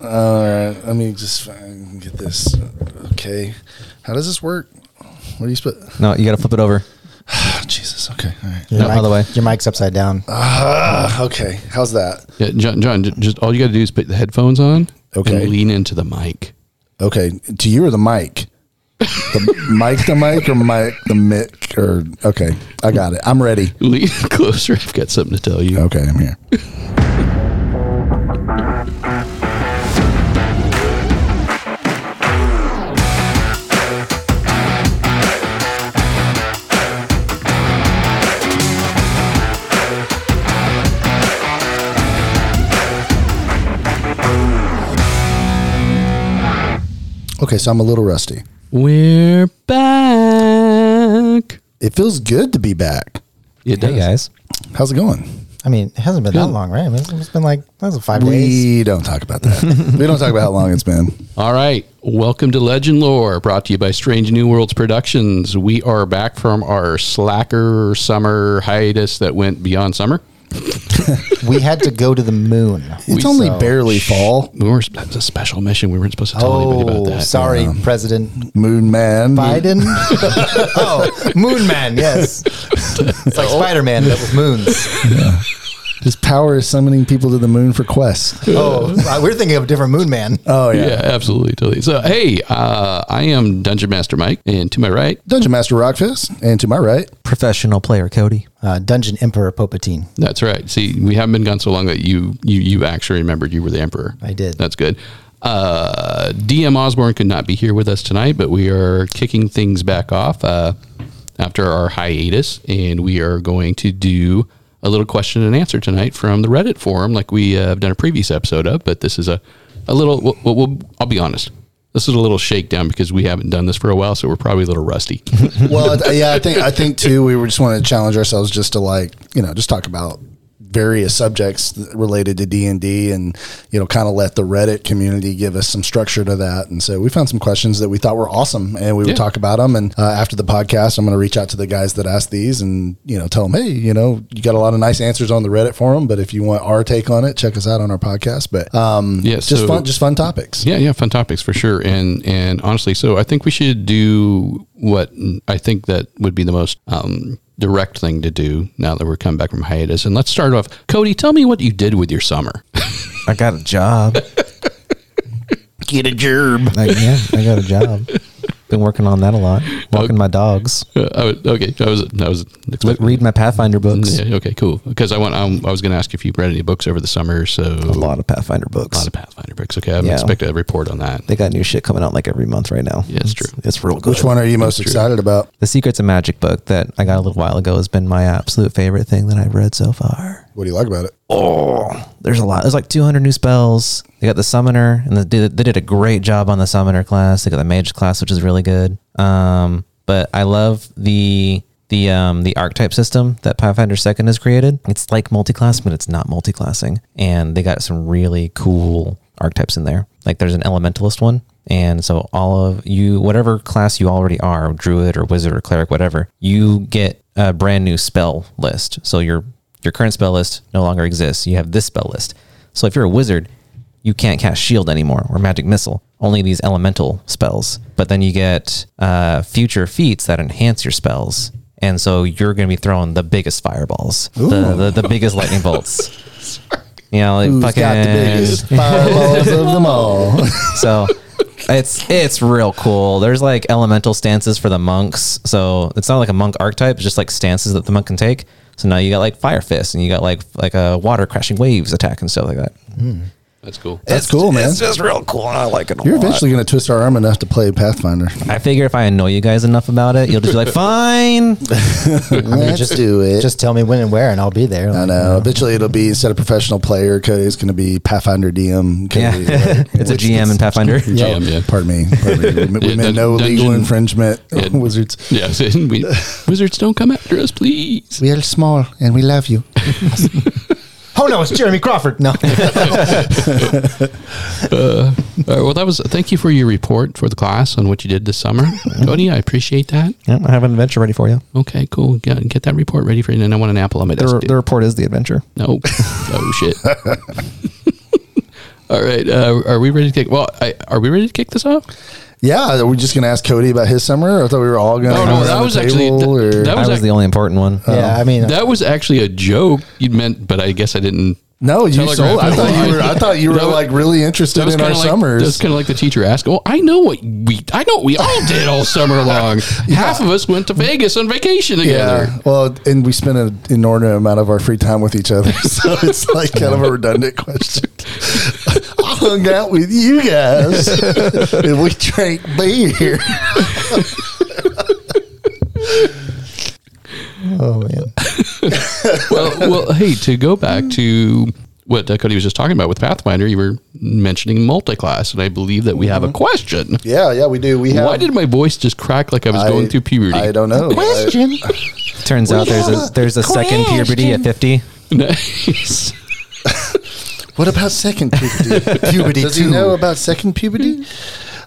All right, let me just get this. Okay, how does this work? What do you put? No, you got to flip it over. Oh, Jesus. Okay. All right. Your No, mic- other way. Your mic's upside down. Ah, okay. How's that? Yeah, John, John, j- just all you got to do is put the headphones on Okay. and lean into the mic. Okay. To you or the mic? The mic, the mic, or mic, the mic, or okay. I got it. I'm ready. Lean closer. I've got something to tell you. Okay, I'm here. Okay, so I'm a little rusty. We're back. It feels good to be back. It Hey guys, How's it going? I mean, it hasn't been that long, right? It's- it's been like that was five days. We don't talk about that. we don't talk about how long it's been. All right. Welcome to Legend Lore, brought to you by Strange New Worlds Productions. We are back from our slacker summer hiatus that went beyond summer. We had to go to the moon. It's only So- barely fall. We were, that was a special mission. We weren't supposed to tell anybody about Oh, that. sorry, um, President Moon Man. Biden. oh, Moon Man. Yes, it's like oh. Spider Man, but with moons. His power is summoning people to the moon for quests. Oh, we're thinking of a different Moon Man. Oh Yeah, yeah. absolutely. Totally. So, hey, uh, I am Dungeon Master Mike, and to my right, Dungeon Master Rockfist, and to my right, professional player Cody. Uh, Dungeon Emperor Popatine. That's right. See, we haven't been gone so long that you you you actually remembered you were the emperor. I did. That's good. Uh, DM Osborne could not be here with us tonight, but we are kicking things back off uh, after our hiatus, and we are going to do a little question and answer tonight from the Reddit forum, like we uh, have done a previous episode of. But this is a a little. Well, well, well, I'll be honest. This is a little shakedown because we haven't done this for a while, so we're probably a little rusty. well, yeah, I think I think too. We just want to challenge ourselves just to like you know just talk about various subjects related to D and D, and you know kind of let the Reddit community give us some structure to that. And so we found some questions that we thought were awesome, and we would talk about them. And uh, after the podcast, I'm going to reach out to the guys that asked these, and you know tell them, hey, you know, you got a lot of nice answers on the Reddit forum, but if you want our take on it, check us out on our podcast. But um, Yeah, just so- fun, just fun topics. Yeah, yeah, fun topics for sure. And and honestly, so I think we should do what I think that would be the most um, direct thing to do now that we're coming back from hiatus. And let's start off. Cody, tell me what you did with your summer. I got a job. Get a gerb. Like, yeah, I got a job. Been working on that a lot. Walking my dogs. Uh, I was, okay, I was I was Li- expecting. Read my Pathfinder books. Yeah, okay, cool. Because I want um, I was going to ask if you read any books over the summer. So A lot of Pathfinder books. a lot of Pathfinder books. Okay, I'm Yeah. expecting a report on that. they got new shit coming out like every month right now. Yeah, it's true. It's real good. Which one are you most excited about? The Secrets of Magic book that I got a little while ago has been my absolute favorite thing that I've read so far. What do you like about it? Oh, there's a lot. There's like 200 new spells. They got the summoner, and they did, they did a great job on the summoner class. They got the mage class, which is really good. Um, but I love the the um the archetype system that Pathfinder Second has created. It's like multi-class, but it's not multi-classing, and they got some really cool archetypes in there. Like there's an elementalist one. And so all of you, whatever class you already are, druid or wizard or cleric, whatever, you get a brand new spell list. So your your current spell list no longer exists. You have this spell list. So if you're a wizard, you can't cast shield anymore or magic missile. Only these elemental spells. But then you get uh, future feats that enhance your spells. And so you're going to be throwing the biggest fireballs, the, the, the biggest lightning bolts. You know, like Who's fucking. got the biggest fireballs of them all? So it's it's real cool. There's like elemental stances for the monks. So it's not like a monk archetype, it's just like stances that the monk can take. So now you got like fire fists and you got like like a water crashing waves attack and stuff like that. Hmm. That's cool. That's cool, man. It's just real cool and I like it a You're lot. eventually going to twist our arm enough to play Pathfinder. I figure if I annoy you guys enough about it, you'll just be like, fine. Let's just do it. Just tell me when and where, and I'll be there. I know. Eventually, it'll be instead of professional player, it's going to be Pathfinder DM. Cody, Yeah. right? it's a GM is- in Pathfinder. GM, yeah. Pardon me. Pardon me. We, we Yeah, meant dun- no legal infringement. Yeah. Wizards. Yeah, we, wizards don't come after us, please. We are small and we love you. Oh no, it's Jeremy Crawford. No, Uh, right, well, that was. Thank you for your report for the class on what you did this summer, Cody. I appreciate that. Yep, I have an adventure ready for you. Okay, cool. Get, get that report ready for you. And I want an apple on my The, desk. the dude. report is the adventure. No. oh shit. All right. Uh, are we ready to kick? Well, I, are we ready to kick this off? Yeah, are we just gonna ask Cody about his summer? I thought we were all gonna. Oh, no, that the was actually- table, that- or- that I was was ac- the only important one. Oh. yeah, I mean, That was actually a joke you meant, but I guess I didn't. no, you sold. I thought you were. I thought you were That was- like really interested in our like summers. that's kind of like the teacher asked. "Well, I know what we. I know what we all did all summer long. Half of us went to Vegas on vacation together. Yeah. Well, and we spent an inordinate amount of our free time with each other. So it's like kind of a redundant question. I hung out with you guys and we drank beer. oh man, well, well, hey, to go back to what uh, Cody was just talking about with Pathfinder, you were mentioning multi-class, and I believe that we have a question. Yeah, yeah, we do. We have. Why did my voice just crack like I was I- going through puberty? I don't know. question. Turns out there's a there's a second puberty at 50. Nice. What about second puberty? Puberty Does he know about second puberty?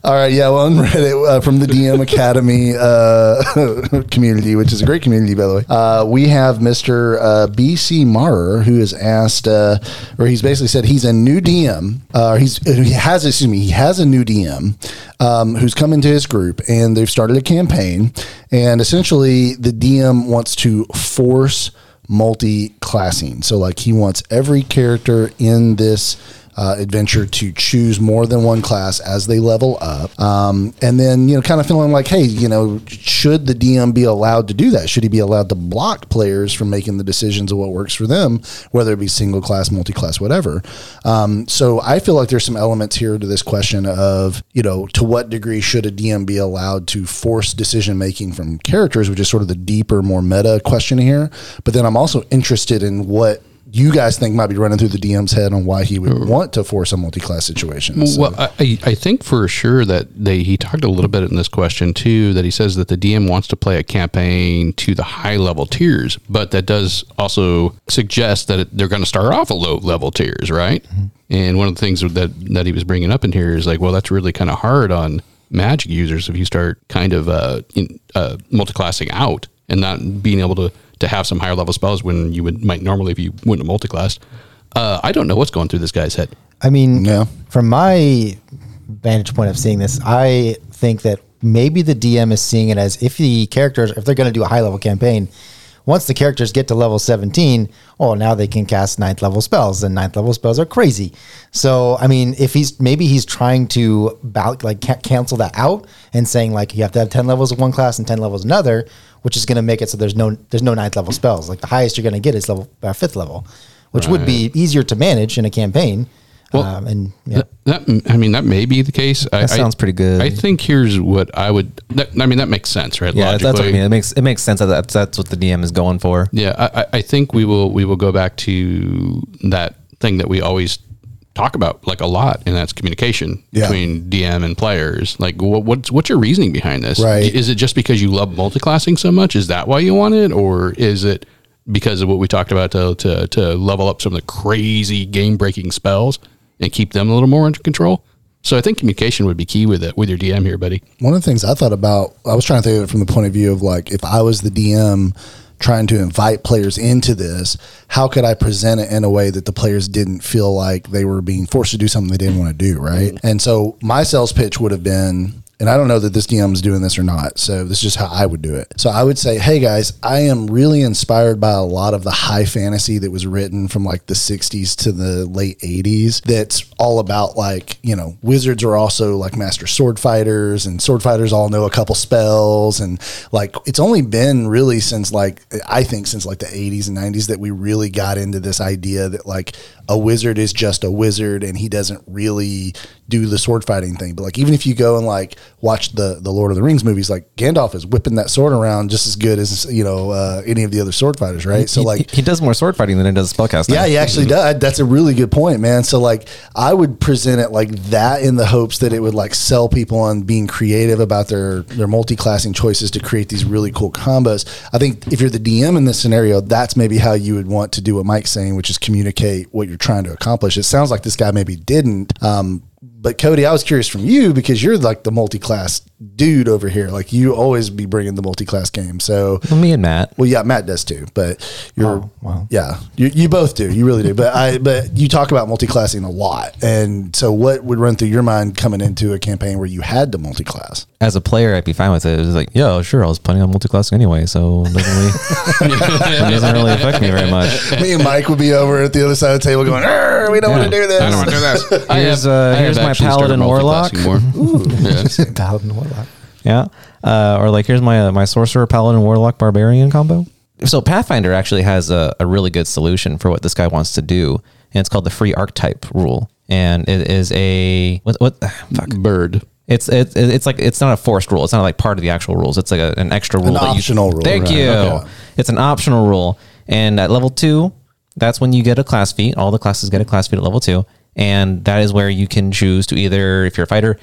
All right, yeah, well, on Reddit uh, from the DM Academy uh, community, which is a great community, by the way, uh, we have Mr. Uh, BC Marer, who has asked, uh, or he's basically said he's a new DM. Uh, he's he has, excuse me, he has a new DM um, who's come into his group, and they've started a campaign, and essentially the DM wants to force multi-classing. So like he wants every character in this uh, adventure to choose more than one class as they level up. Um, and then, you know, kind of feeling like, hey, you know, should the DM be allowed to do that? Should he be allowed to block players from making the decisions of what works for them, whether it be single class, multi class, whatever? Um, so I feel like there's some elements here to this question of, you know, to what degree should a DM be allowed to force decision making from characters, which is sort of the deeper, more meta question here. But then I'm also interested in what you guys think might be running through the DM's head on why he would want to force a multi-class situation. So- Well, I, I think for sure that they he talked a little bit in this question too that he says that the DM wants to play a campaign to the high level tiers, but that does also suggest that they're going to start off at low level tiers, right? And one of the things that that he was bringing up in here is like, well, that's really kind of hard on magic users if you start kind of uh, in, uh, multi-classing out and not being able to to have some higher level spells when you would might normally if you wouldn't have multi-classed. Uh, I don't know what's going through this guy's head. I mean, Yeah. from my vantage point of seeing this, I think that maybe the DM is seeing it as if the characters, if they're going to do a high level campaign, once the characters get to level 17, oh, now they can cast ninth level spells, and ninth level spells are crazy. So, I mean, if he's maybe he's trying to bal- like ca- cancel that out and saying like you have to have 10 levels of one class and 10 levels another, which is going to make it so there's no there's no ninth level spells. Like the highest you're going to get is level uh, fifth level, which would be easier to manage in a campaign. Well, um, and yeah. That, that I mean that may be the case. I, That sounds I- pretty good. I think here's what I would. That, I mean that makes sense, right? Yeah, that's what I mean. It makes it makes sense that that's, that's what the DM is going for. Yeah, I, I- I think we will we will go back to that thing that we always talk about like a lot, and that's communication Yeah. between DM and players. Like, what, what's what's your reasoning behind this? Right. Is it just because you love multiclassing so much? Is that why you want it, or is it because of what we talked about to to, to level up some of the crazy game breaking spells and keep them a little more under control? So I think communication would be key with it with your DM here, buddy. One of the things I thought about, I was trying to think of it from the point of view of like, if I was the DM trying to invite players into this, how could I present it in a way that the players didn't feel like they were being forced to do something they didn't want to do, right? Mm-hmm. And so my sales pitch would have been, and I don't know that this DM is doing this or not. So this is just how I would do it. So I would say, hey guys, I am really inspired by a lot of the high fantasy that was written from like the 60s to the late 80s. That's all about like, you know, wizards are also like master sword fighters and sword fighters all know a couple spells. And like, it's only been really since like, I think since like the 80s and 90s that we really got into this idea that like a wizard is just a wizard and he doesn't really do the sword fighting thing. But like, even if you go and like watch the the Lord of the Rings movies, like Gandalf is whipping that sword around just as good as you know uh, any of the other sword fighters, right? So He- like. he, does more sword fighting than he does spellcasting. Yeah, he actually does. That's a really good point, man. So like I would present it like that in the hopes that it would like sell people on being creative about their their multi-classing choices to create these really cool combos. I think if you're the DM in this scenario, that's maybe how you would want to do what Mike's saying, which is communicate what you're trying to accomplish. It sounds like this guy maybe didn't. Um, but Cody, I was curious from you because you're like the multi-class dude over here. Like you always be bringing the multi-class game. So, Well, me and Matt. well, yeah, Matt does too, but you're, Oh, wow. yeah, you, you both do. You really do. But I, but you talk about multi-classing a lot. And so what would run through your mind coming into a campaign where you had to multi-class? As a player, I'd be fine with it. It was like, yeah, sure, I was planning on multi-classing anyway, so it doesn't really, it doesn't really affect me very much. Me and Mike would be over at the other side of the table going, we don't want to do this. I don't want to do this. Here's, uh, here's my actually started paladin warlock. Yeah. Paladin Warlock. Yeah. Uh, or like, here's my uh, my sorcerer, paladin, warlock, barbarian combo. So Pathfinder actually has a, a really good solution for what this guy wants to do, and it's called the free archetype rule. And it is a what? What? Fuck. Bird. It's it's it's like it's not a forced rule. It's not like part of the actual rules. It's like a, an extra rule. that optional you, rule, Thank right, you. okay. It's an optional rule, and at level two, that's when you get a class feat. All the classes get a class feat at level two, and that is where you can choose to either, if you're a fighter,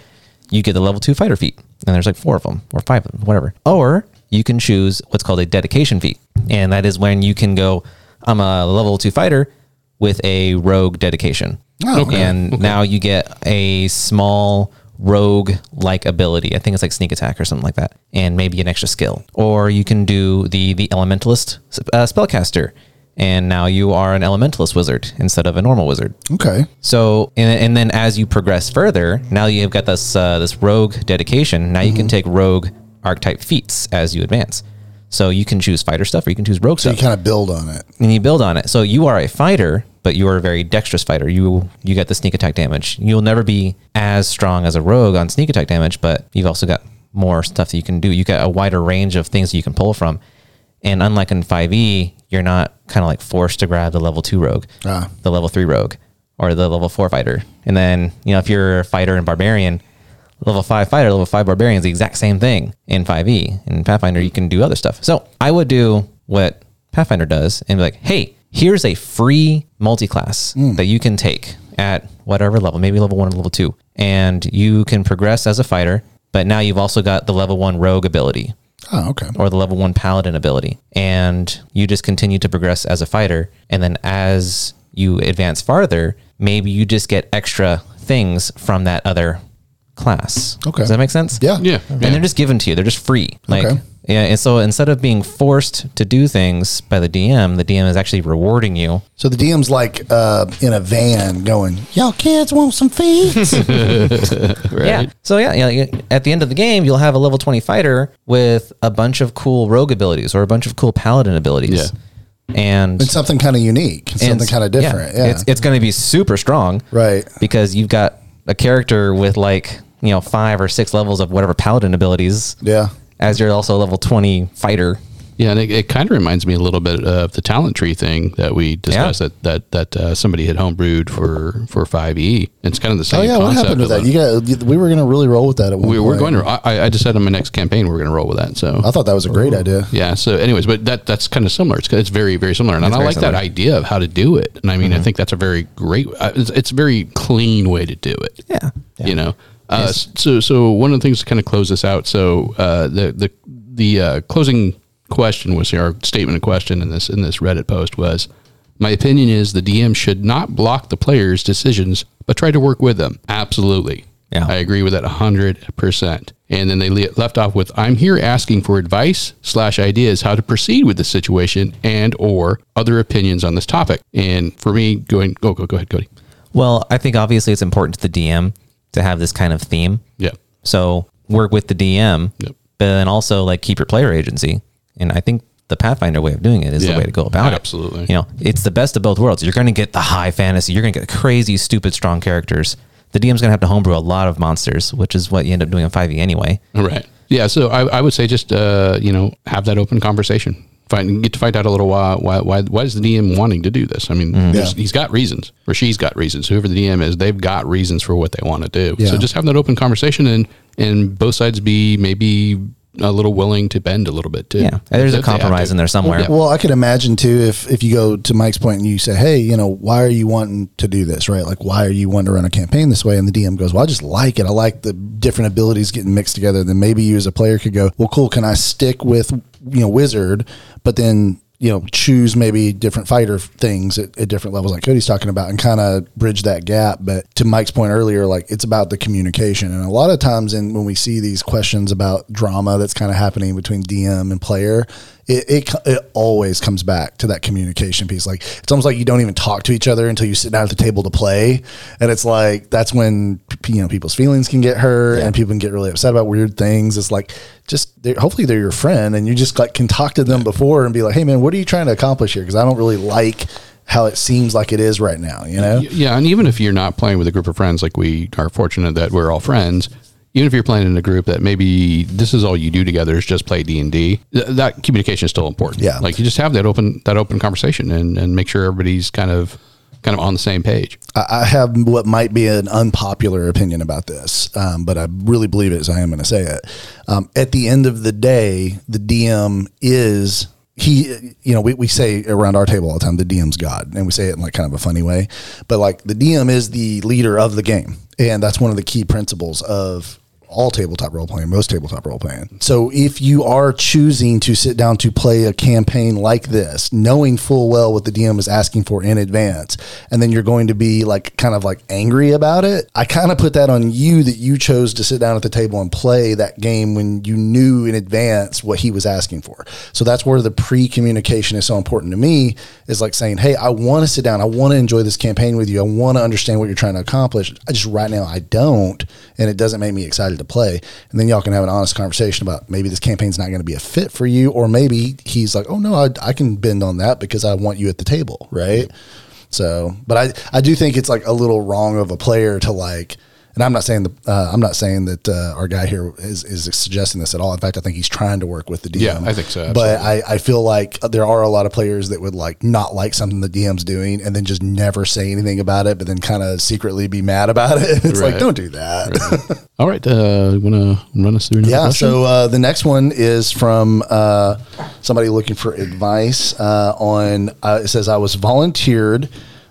you get the level two fighter feat, and there's like four of them or five of them, whatever. Or you can choose what's called a dedication feat, and that is when you can go, I'm a level two fighter with a rogue dedication. Oh, okay. And now you get a small rogue like ability. I think it's like sneak attack or something like that, and maybe an extra skill. Or you can do the the elementalist uh, spellcaster, and now you are an elementalist wizard instead of a normal wizard. Okay. So and, and then as you progress further, now you've got this uh, this rogue dedication. Now you Mm-hmm. can take rogue archetype feats as you advance. So you can choose fighter stuff or you can choose rogue stuff. So you stuff kind of build on it. and you build on it. So you are a fighter, but you are a very dexterous fighter. You you get the sneak attack damage. You'll never be as strong as a rogue on sneak attack damage, but you've also got more stuff that you can do. You got a wider range of things that you can pull from. And unlike in 5e, you're not kind of like forced to grab the level 2 rogue, Ah. the level 3 rogue, or the level 4 fighter. And then, you know, if you're a fighter and barbarian, level 5 fighter, level 5 barbarian is the exact same thing in 5e. In Pathfinder, you can do other stuff. So I would do what Pathfinder does and be like, hey, here's a free multi-class that you can take at whatever level, maybe level 1 or level 2. And you can progress as a fighter, but now you've also got the level 1 rogue ability Oh, okay. or the level one paladin ability. And you just continue to progress as a fighter. And then as you advance farther, maybe you just get extra things from that other class. Okay. Does that make sense? Yeah. Yeah. And they're just given to you. They're just free. Like Okay. Yeah, and so instead of being forced to do things by the DM, the DM is actually rewarding you. So the DM's like uh, in a van going, "Y'all kids want some feats?" Yeah. So yeah, yeah, yeah, at the end of the game, you'll have a level 20 fighter with a bunch of cool rogue abilities or a bunch of cool paladin abilities. Yeah. And it's something kind of unique, and something kind of different. Yeah. It's it's going to be super strong. Right. Because you've got a character with like, you know, 5 or 6 levels of whatever paladin abilities yeah. As you're also a level 20 fighter. Yeah, and it, it kind of reminds me a little bit of the talent tree thing that we discussed that that that uh, somebody had homebrewed for for Five E. It's kind of the same. Oh yeah, what happened with that? You got. We were going to really roll with that at one we, we're point. going to. I, I just said in my next campaign we're going to roll with that. So I thought that was a great idea. yeah. So, anyways, but that that's kind of similar. It's it's very very similar, and I like similar. that idea of how to do it. And I mean, I think that's a very great. Uh, it's, it's a very clean way to do it. Yeah. You know. Uh, So so one of the things to kind of close this out. So uh, the the the uh, closing question was our statement of question in this in this Reddit post was. My opinion is the DM should not block the players' decisions, but try to work with them. Absolutely. Yeah. I agree with that 100%. And then they le- left off with, I'm here asking for advice slash ideas how to proceed with the situation and or other opinions on this topic. And for me, going, go, go, go ahead, Cody. Well, I think obviously it's important to the DM to have this kind of theme. Yeah. So work with the DM, Yep. but then also like keep your player agency. And I think the Pathfinder way of doing it is Yeah, the way to go about absolutely. it. Absolutely. You know, it's the best of both worlds. You're going to get the high fantasy. You're going to get crazy, stupid, strong characters. The DM's going to have to homebrew a lot of monsters, which is what you end up doing in 5e anyway. Right. Yeah. So I, I would say just, uh, you know, have that open conversation. Find, get to find out a little while why, why, why is the DM wanting to do this? I mean, mm-hmm. there's- Yeah. he's got reasons, or she's got reasons. Whoever the DM is, they've got reasons for what they want to do. Yeah. So just have that open conversation, and and both sides be maybe a little willing to bend a little bit too. Yeah. There's a If they have compromise in there somewhere. Yeah. Well, I could imagine too if if you go to Mike's point and you say, "Hey, you know, why are you wanting to do this? Right? Like, why are you wanting to run a campaign this way?" And the DM goes, "Well, I just like it. I like the different abilities getting mixed together." Then maybe you as a player could go, "Well, cool. Can I stick with you know wizard, but then you know, choose maybe different fighter things at, at different levels, like Cody's talking about, and kind of bridge that gap. But to Mike's point earlier, like it's about the communication, and a lot of times, in when we see these questions about drama that's kind of happening between DM and player, it, it it always comes back to that communication piece. Like it's almost like you don't even talk to each other until you sit down at the table to play, and it's like that's when you know people's feelings can get hurt and people can get really upset about weird things. It's like just they're, hopefully they're your friend, and you just like can talk to them before and be like, hey man, what are you trying to accomplish here? Because I don't really like how it seems like it is right now. You know? Yeah, and even if you're not playing with a group of friends, like we are fortunate that we're all friends, even if you're playing in a group that maybe this is all you do together is just play D and D, that communication is still important. Yeah. like you just have that open that open conversation and and make sure everybody's kind of kind of on the same page. I have what might be an unpopular opinion about this, um, but I really believe it, so I am going to say it. Um, at the end of the day, the DM is he. You know, we, we say around our table all the time, the DM's God, and we say it in like kind of a funny way, but like the DM is the leader of the game, and that's one of the key principles of all tabletop role playing, most tabletop role playing. So if you are choosing to sit down to play a campaign like this, knowing full well what the DM is asking for in advance, and then you're going to be like kind of like angry about it, I kind of put that on you that you chose to sit down at the table and play that game when you knew in advance what he was asking for. So that's where the pre communication is so important to me is like saying, Hey, I want to sit down. I want to enjoy this campaign with you. I want to understand what you're trying to accomplish. I just right now I don't, and it doesn't make me excited to play. And then y'all can have an honest conversation about maybe this campaign's not going to be a fit for you, or maybe he's like, oh no, I, I can bend on that because I want you at the table, right? So, but I I do think it's like a little wrong of a player to like. And I'm not saying the uh, I'm not saying that uh, our guy here is, is suggesting this at all. In fact, I think he's trying to work with the DM. Yeah, I think so, But I, I feel like there are a lot of players that would like not like something the DM's doing and then just never say anything about it, but then kind of secretly be mad about it. It's like don't do that. All right, uh, you want to run us through another Yeah. question? So uh, the next one is from uh, somebody looking for advice uh, on. Uh, it says I was volunteered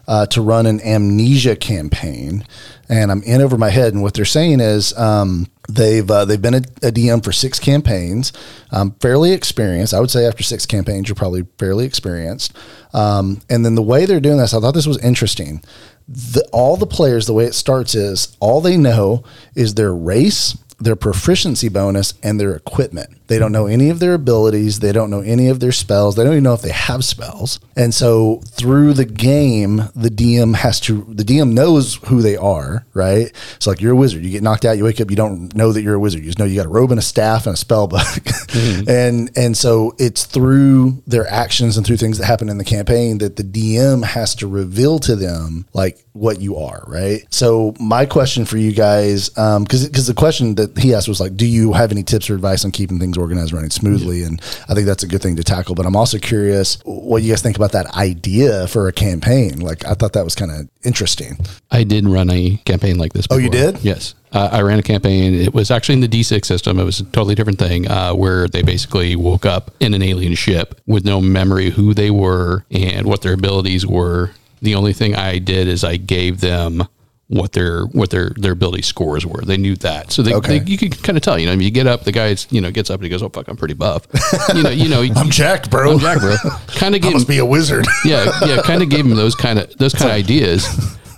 uh, to run an amnesia campaign, and I'm in over my head. And what they're saying is um, they've uh, they've been a, a DM for six campaigns, um, fairly experienced. I would say after six campaigns, you're probably fairly experienced. Um, and then the way they're doing this, I thought this was interesting. The, all the players, the way it starts is all they know is their race, their proficiency bonus, and their equipment. They don't know any of their abilities. They don't know any of their spells. They don't even know if they have spells. And so through the game, the DM has to, the DM knows who they are, right? So like you're a wizard. You get knocked out, you wake up, you don't know that you're a wizard. You just know you got a robe and a staff and a spell book. Mm-hmm. And and so it's through their actions and through things that happen in the campaign that the DM has to reveal to them like what you are, right? So my question for you guys, um, because because the question that he asked was like, do you have any tips or advice on keeping things organized, running smoothly? And I think that's a good thing to tackle. But I'm also curious what you guys think about that idea for a campaign. Like I thought that was kind of interesting. I did run a campaign like this. Oh, you did? Yes. Uh, I ran a campaign. It was actually in the D6 system. It was a totally different thing uh, where they basically woke up in an alien ship with no memory who they were and what their abilities were. The only thing I did is I gave them what their what their their ability scores were. They knew that, so they, Okay. they you could kind of tell. You know, I mean, you get up, the guy's you know gets up and he goes, "Oh fuck, I'm pretty buff." You know, you know, I'm jacked, bro. I'm jacked, bro. Kind of gave must be a wizard. yeah, yeah, kind of gave them those kind of those kind of ideas,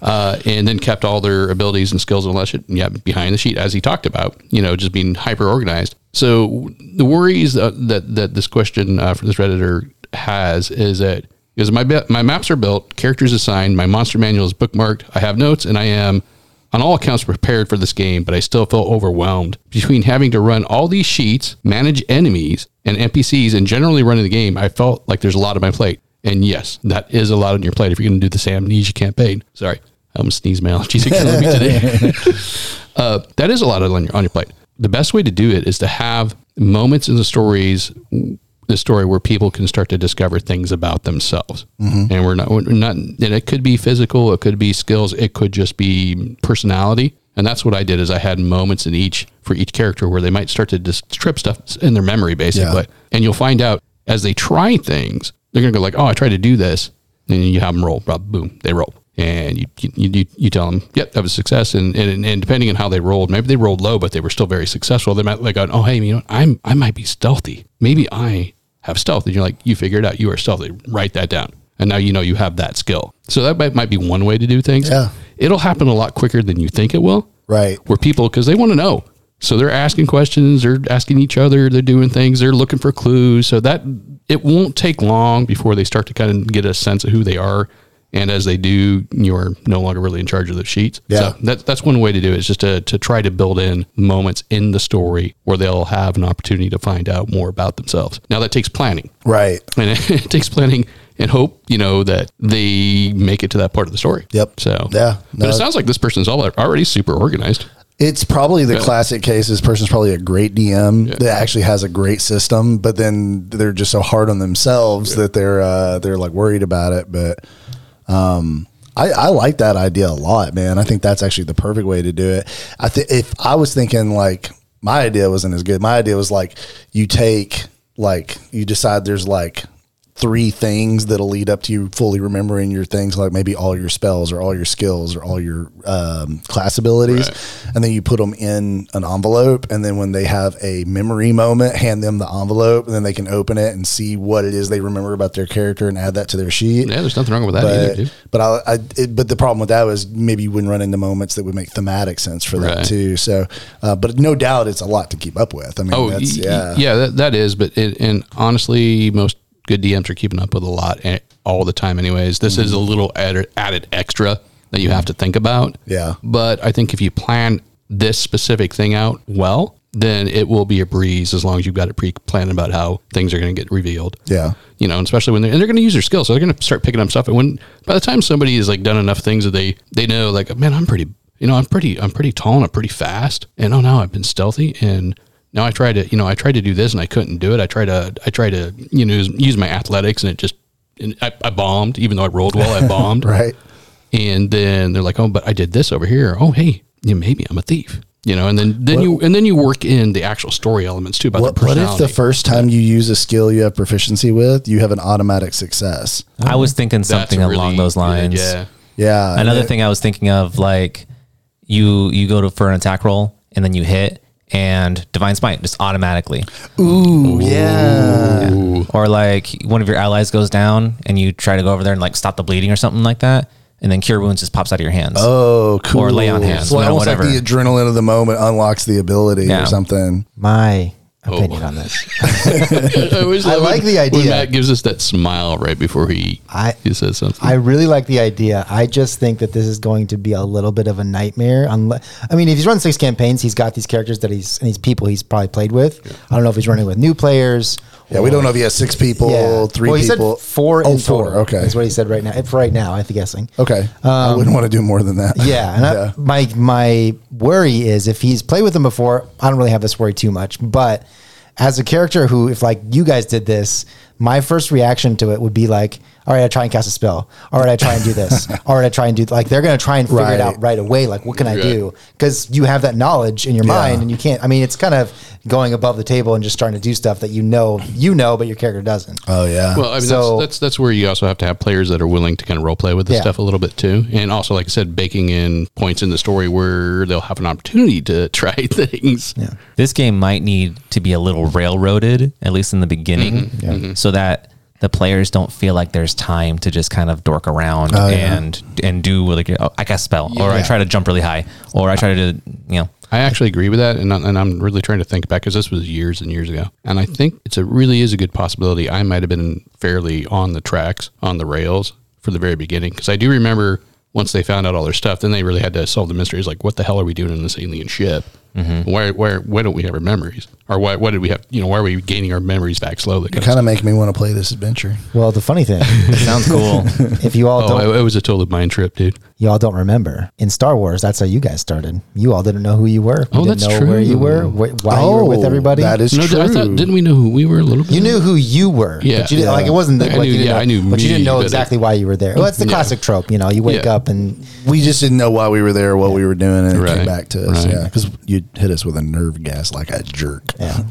uh, and then kept all their abilities and skills and all that shit, yeah, behind the sheet as he talked about. You know, just being hyper organized. So the worries uh, that that this question uh, from this redditor has is that because my be- my maps are built, characters assigned, my monster manual is bookmarked, I have notes, and I am. On all accounts, prepared for this game, but I still felt overwhelmed between having to run all these sheets, manage enemies and NPCs, and generally running the game. I felt like there's a lot on my plate. And yes, that is a lot on your plate if you're going to do this amnesia campaign. Sorry, I almost sneezed. My allergies are killing me today. uh, that is a lot on your, on your plate. The best way to do it is to have moments in the stories, the story where people can start to discover things about themselves. Mm-hmm. And we're not, we're not, and it could be physical, it could be skills, it could just be personality. And that's what I did is I had moments in each for each character where they might start to just strip stuff in their memory basically. Yeah. And you'll find out as they try things, they're gonna go like, "Oh, I tried to do this," and you have them roll. Boom, they roll, and you you, you, you tell them, "Yep, that was a success." And, and and depending on how they rolled, maybe they rolled low, but they were still very successful. They might like, "Oh, hey, you know, I'm I might be stealthy. Maybe I." have stealth, and you're like, you figure it out. You are stealthy. Write that down, and now you know you have that skill. So that might, might be one way to do things. Yeah. it'll happen a lot quicker than you think it will. Right. Where people because they want to know. So they're asking questions, they're asking each other, they're doing things, they're looking for clues. So that it won't take long before they start to kind of get a sense of who they are. And as they do, you're no longer really in charge of the sheets. Yeah. So that, that's one way to do it is just to, to try to build in moments in the story where they'll have an opportunity to find out more about themselves. Now that takes planning Right. and it, takes planning and hope, you know, that they make it to that part of the story. Yep. So, Yeah. But it sounds like this person's already super organized. It's probably the classic case. This person's probably a great DM that actually has a great system, but then they're just so hard on themselves that they're uh, they're like worried about it. But um, I, I like that idea a lot, man. I think that's actually the perfect way to do it. I think if I was thinking like my idea wasn't as good. My idea was like you take like you decide there's like three things that'll lead up to you fully remembering your things like maybe all your spells or all your skills or all your um, class abilities and then you put them in an envelope and then when they have a memory moment hand them the envelope and then they can open it and see what it is they remember about their character and add that to their sheet Yeah, there's nothing wrong with that either, but dude. but I, I it, but the problem with that was maybe you wouldn't run into moments that would make thematic sense for that Right. too. So, uh, but no doubt it's a lot to keep up with. I mean, Oh, yeah, yeah, that, that is. But it, and honestly, most good DMs are keeping up with a lot eh, all the time. Anyways, this is a little added, added extra that you have to think about. Yeah. But I think if you plan this specific thing out well, then it will be a breeze as long as you've got it pre-planned about how things are going to get revealed. Yeah. You know, and especially when they're and they're going to use their skills, so they're going to start picking up stuff. And when by the time somebody has like done enough things that they they know, like, man, I'm pretty, you know, I'm pretty, I'm pretty tall and I'm pretty fast, and oh, now I've been stealthy and. Now I tried to, you know, I tried to do this and I couldn't do it. I tried to, I tried to, you know, use, use my athletics and it just, and I, I bombed. Even though I rolled well, I bombed. Right. And then they're like, oh, but I did this over here. Oh, hey, yeah, maybe I'm a thief. You know, and then then you and then you work in the actual story elements too about What, their what if the first time you use a skill you have proficiency with, you have an automatic success? I was thinking That's something really along those good, lines. yeah. Yeah. Another it- thing I was thinking of, like you you go to for an attack roll and then you hit and divine smite just automatically, Ooh, yeah. or like one of your allies goes down and you try to go over there and like stop the bleeding or something like that, and then cure wounds just pops out of your hands. Oh, cool. Or lay on hands, So you know, almost whatever. like the adrenaline of the moment unlocks the ability Yeah. or something. My Oh. opinion on this. I, I love like the idea. When Matt gives us that smile right before he I- he says something. I really like the idea. I just think that this is going to be a little bit of a nightmare. Unless, I mean, if he's run six campaigns, he's got these characters that he's and these people he's probably played with. I don't know if he's running with new players. Yeah, we don't know if he has six people, three well, he people. said four. Oh, in four. total, Okay. that's what he said right now. For right now, I'm guessing. Okay. I um, wouldn't want to do more than that. Yeah, and I, my my worry is if he's played with them before, I don't really have this worry too much. But as a character who, if like you guys did this, my first reaction to it would be like, all right, I try and cast a spell. All right, I try and do this. all right, I try and do like they're gonna try and figure Right. it out right away. Like, what can I do? Because you have that knowledge in your Yeah. mind, and you can't. I mean, it's kind of going above the table and just starting to do stuff that you know you know, but your character doesn't. Oh yeah. well, I mean, So- that's, that's that's where you also have to have players that are willing to kind of role play with this Yeah. stuff a little bit too, and also, like I said, baking in points in the story where they'll have an opportunity to try things. Yeah. this game might need to be a little railroaded, at least in the beginning, mm-hmm. so that the players don't feel like there's time to just kind of dork around Oh, yeah. and and do like oh, I cast spell, or I try to jump really high, or I try to you know I actually agree with that, and, and I'm really trying to think back because this was years and years ago, and I think it's a really is a good possibility. I might have been fairly on the tracks, on the rails for the very beginning, because I do remember once they found out all their stuff, then they really had to solve the mysteries. Like, what the hell are we doing in this alien ship? Why, why, why don't we have our memories, or why, why did we have, you know, why are we gaining our memories back slowly? It kind of make me want to play this adventure. Well, the funny thing, it sounds cool. if you all Oh, don't, it, it was a total mind trip, dude. you all don't remember in Star Wars. That's how you guys started. You all didn't know who you were. You Oh, didn't that's know where you true. were, wh- why you were with oh, everybody. Oh, That is No, true. I thought didn't we know who we were a little bit? you knew who you were. Yeah. but you didn't, Yeah. like it wasn't that I like knew- you didn't yeah, know, I knew but you didn't know exactly it- why you were there. Well, that's the Yeah. classic trope. You know, you wake Yeah. up and we just didn't know why we were there, what we were doing, and it came back to us. Yeah, because you hit us with a nerve gas like a jerk. yeah,